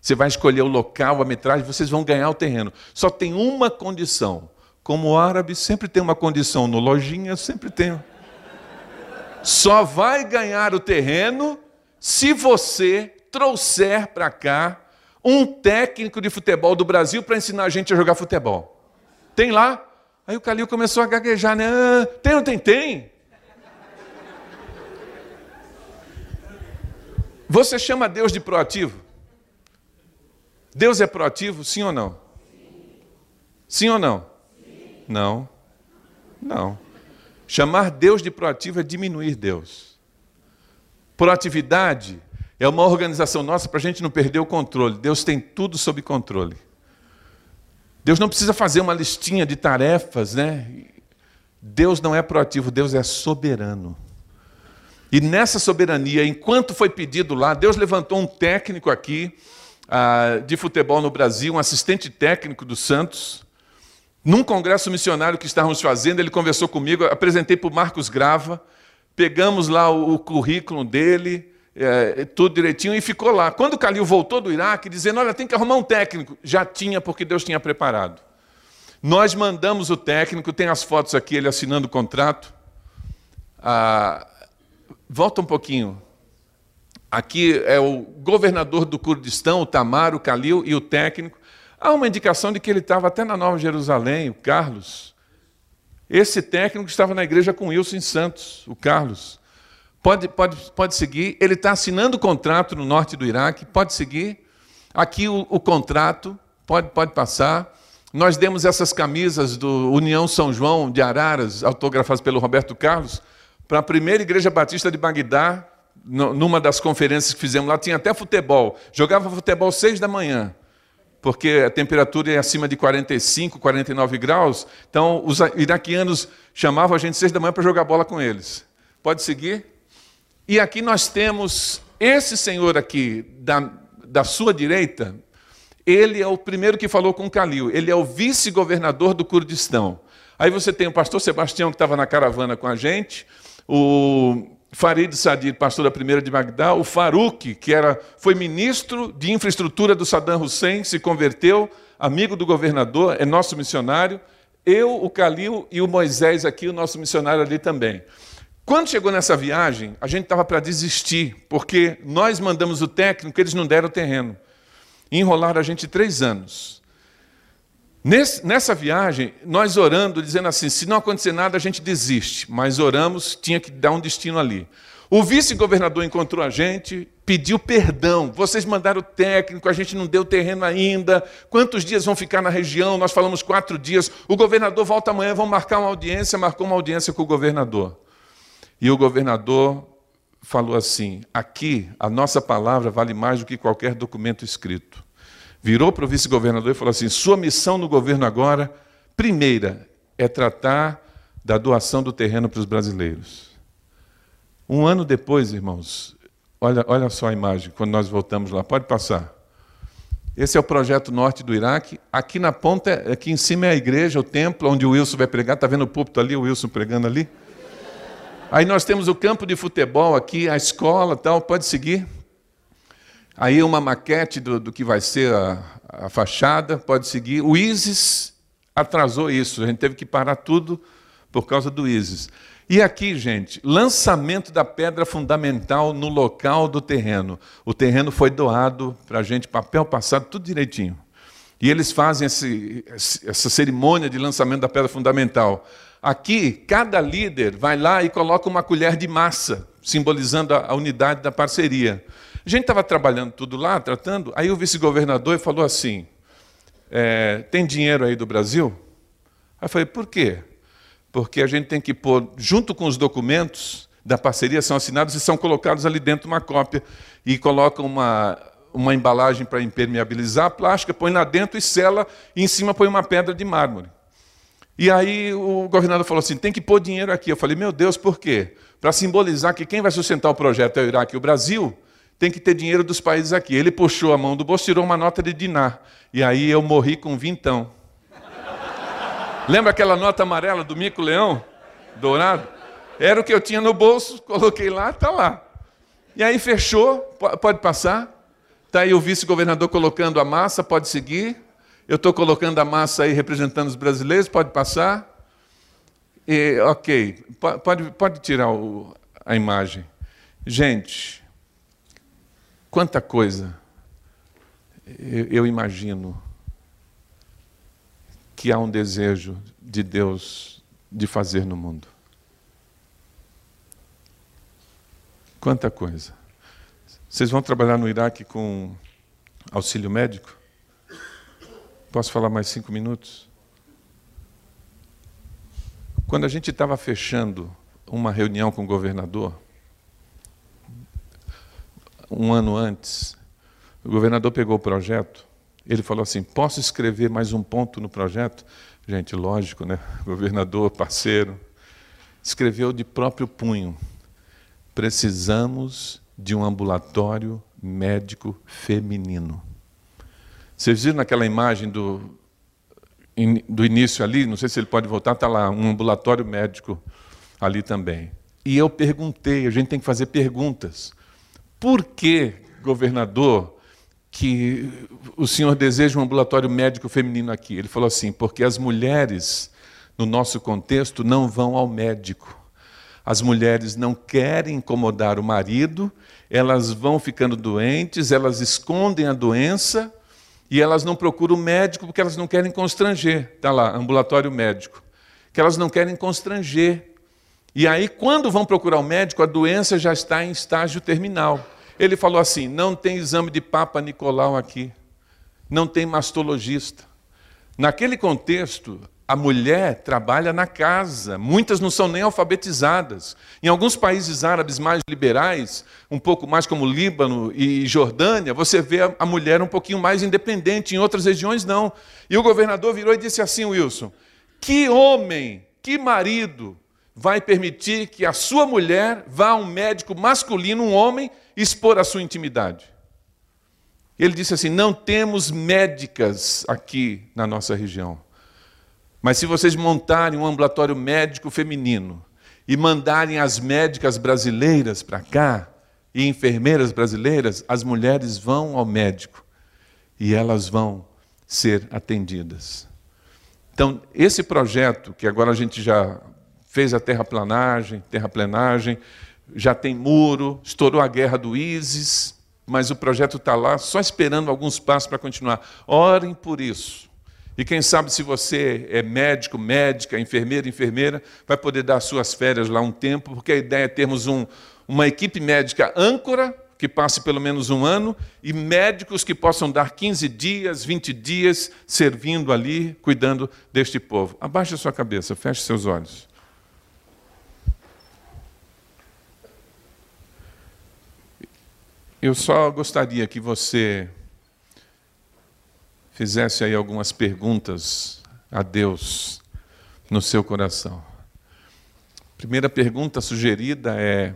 Você vai escolher o local, a metragem, vocês vão ganhar o terreno. Só tem uma condição. Como o árabe sempre tem uma condição no lojinha, sempre tem só vai ganhar o terreno se você trouxer para cá um técnico de futebol do Brasil para ensinar a gente a jogar futebol. Tem lá? Aí o Calil começou a gaguejar, né? Ah, tem ou tem? Tem. Você chama Deus de proativo? Deus é proativo, sim ou não? Sim ou não? Não. Não. Chamar Deus de proativo é diminuir Deus. Proatividade é uma organização nossa para a gente não perder o controle. Deus tem tudo sob controle. Deus não precisa fazer uma listinha de tarefas, né? Deus não é proativo, Deus é soberano. E nessa soberania, enquanto foi pedido lá, Deus levantou um técnico aqui ah, de futebol no Brasil, um assistente técnico do Santos, num congresso missionário que estávamos fazendo, ele conversou comigo, apresentei para o Marcos Grava, pegamos lá o, o currículo dele, é, tudo direitinho, e ficou lá. Quando o Calil voltou do Iraque, dizendo: Olha, tem que arrumar um técnico. Já tinha, porque Deus tinha preparado. Nós mandamos o técnico, tem as fotos aqui, ele assinando o contrato. Ah, volta um pouquinho. Aqui é o governador do Kurdistão, o Tamar, o Calil e o técnico. Há uma indicação de que ele estava até na Nova Jerusalém, o Carlos. Esse técnico estava na igreja com Wilson Santos, o Carlos. Pode, pode, pode seguir. Ele está assinando o contrato no norte do Iraque. Pode seguir. Aqui o, o contrato. Pode, pode passar. Nós demos essas camisas do União São João de Araras, autografadas pelo Roberto Carlos, para a primeira igreja batista de Bagdá, numa das conferências que fizemos lá, tinha até futebol. Jogava futebol seis da manhã porque a temperatura é acima de 45, 49 graus. Então, os iraquianos chamavam a gente seis da manhã para jogar bola com eles. Pode seguir? E aqui nós temos esse senhor aqui, da, da sua direita, ele é o primeiro que falou com Calil, ele é o vice-governador do Kurdistão. Aí você tem o pastor Sebastião, que estava na caravana com a gente, o Farid Sadir, pastor da primeira de Bagdá, o Farouk, que era, foi ministro de infraestrutura do Saddam Hussein, se converteu, amigo do governador, é nosso missionário, eu, o Calil e o Moisés aqui, o nosso missionário ali também. Quando chegou nessa viagem, a gente estava para desistir, porque nós mandamos o técnico, eles não deram o terreno. Enrolaram a gente três anos. Nessa viagem, nós orando, dizendo assim: se não acontecer nada, a gente desiste. Mas oramos, tinha que dar um destino ali. O vice-governador encontrou a gente, pediu perdão. Vocês mandaram o técnico, a gente não deu terreno ainda. Quantos dias vão ficar na região? Nós falamos quatro dias. O governador volta amanhã, vão marcar uma audiência. Marcou uma audiência com o governador. E o governador falou assim: aqui a nossa palavra vale mais do que qualquer documento escrito. Virou para o vice-governador e falou assim: sua missão no governo agora, primeira, é tratar da doação do terreno para os brasileiros. Um ano depois, irmãos, olha, olha só a imagem, quando nós voltamos lá, pode passar. Esse é o projeto norte do Iraque. Aqui na ponta, aqui em cima é a igreja, o templo, onde o Wilson vai pregar. Está vendo o púlpito ali, o Wilson pregando ali? Aí nós temos o campo de futebol aqui, a escola tal, pode seguir. Aí uma maquete do, do que vai ser a, a fachada, pode seguir. O ISIS atrasou isso, a gente teve que parar tudo por causa do ISIS. E aqui, gente, lançamento da pedra fundamental no local do terreno. O terreno foi doado para a gente, papel passado, tudo direitinho. E eles fazem esse, essa cerimônia de lançamento da pedra fundamental. Aqui, cada líder vai lá e coloca uma colher de massa, simbolizando a, a unidade da parceria. A gente estava trabalhando tudo lá, tratando, aí o vice-governador falou assim: é, tem dinheiro aí do Brasil? Aí eu falei, por quê? porque a gente tem que pôr, junto com os documentos da parceria, são assinados e são colocados ali dentro uma cópia, e colocam uma, uma embalagem para impermeabilizar a plástica, põe lá dentro e sela, e em cima põe uma pedra de mármore. E aí o governador falou assim: tem que pôr dinheiro aqui. Eu falei: meu Deus, por quê? Para simbolizar que quem vai sustentar o projeto é o Iraque e o Brasil, tem que ter dinheiro dos países aqui. Ele puxou a mão do bolso, tirou uma nota de dinar. E aí eu morri com vintão. Lembra aquela nota amarela do mico leão? Dourado? Era o que eu tinha no bolso, coloquei lá, está lá. E aí fechou, pode passar. Está aí o vice-governador colocando a massa, pode seguir. Eu estou colocando a massa aí representando os brasileiros, pode passar. E, ok, pode, pode tirar o, a imagem. Gente, quanta coisa eu, imagino que há um desejo de Deus de fazer no mundo. Quanta coisa. Vocês vão trabalhar no Iraque com auxílio médico? Posso falar mais cinco minutos? Quando a gente estava fechando uma reunião com o governador, um ano antes, o governador pegou o projeto ele falou assim: posso escrever mais um ponto no projeto? Gente, lógico, né? Governador, parceiro. Escreveu de próprio punho: precisamos de um ambulatório médico feminino. Vocês viram naquela imagem do, do início ali? Não sei se ele pode voltar, está lá, um ambulatório médico ali também. E eu perguntei, a gente tem que fazer perguntas. Por que, governador, que o senhor deseja um ambulatório médico feminino aqui. Ele falou assim: porque as mulheres, no nosso contexto, não vão ao médico. As mulheres não querem incomodar o marido, elas vão ficando doentes, elas escondem a doença e elas não procuram o médico porque elas não querem constranger. Está lá, ambulatório médico. Que elas não querem constranger. E aí, quando vão procurar o médico, a doença já está em estágio terminal. Ele falou assim: não tem exame de Papa Nicolau aqui, não tem mastologista. Naquele contexto, a mulher trabalha na casa, muitas não são nem alfabetizadas. Em alguns países árabes mais liberais, um pouco mais como Líbano e Jordânia, você vê a mulher um pouquinho mais independente, em outras regiões não. E o governador virou e disse assim: Wilson, que homem, que marido vai permitir que a sua mulher vá a um médico masculino, um homem, expor a sua intimidade. Ele disse assim: não temos médicas aqui na nossa região. Mas se vocês montarem um ambulatório médico feminino e mandarem as médicas brasileiras para cá, e enfermeiras brasileiras, as mulheres vão ao médico e elas vão ser atendidas. Então, esse projeto, que agora a gente já fez a terraplanagem, terraplenagem, já tem muro, estourou a guerra do ISIS, mas o projeto está lá só esperando alguns passos para continuar. Orem por isso. E quem sabe se você é médico, médica, enfermeira, enfermeira, vai poder dar suas férias lá um tempo, porque a ideia é termos um, uma equipe médica âncora, que passe pelo menos um ano, e médicos que possam dar 15 dias, 20 dias, servindo ali, cuidando deste povo. Abaixe a sua cabeça, feche seus olhos. Eu só gostaria que você fizesse aí algumas perguntas a Deus no seu coração. Primeira pergunta sugerida é: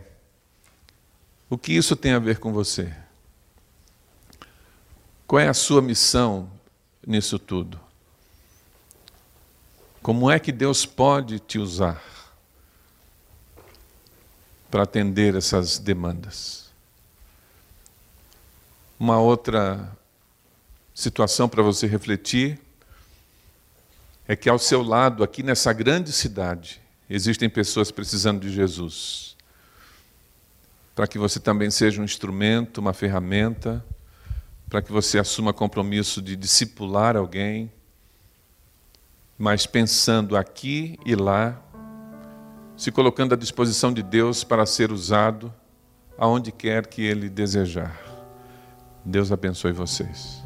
o que isso tem a ver com você? Qual é a sua missão nisso tudo? Como é que Deus pode te usar para atender essas demandas? Uma outra situação para você refletir é que ao seu lado, aqui nessa grande cidade, existem pessoas precisando de Jesus. Para que você também seja um instrumento, uma ferramenta, para que você assuma compromisso de discipular alguém, mas pensando aqui e lá, se colocando à disposição de Deus para ser usado aonde quer que Ele desejar. Deus abençoe vocês.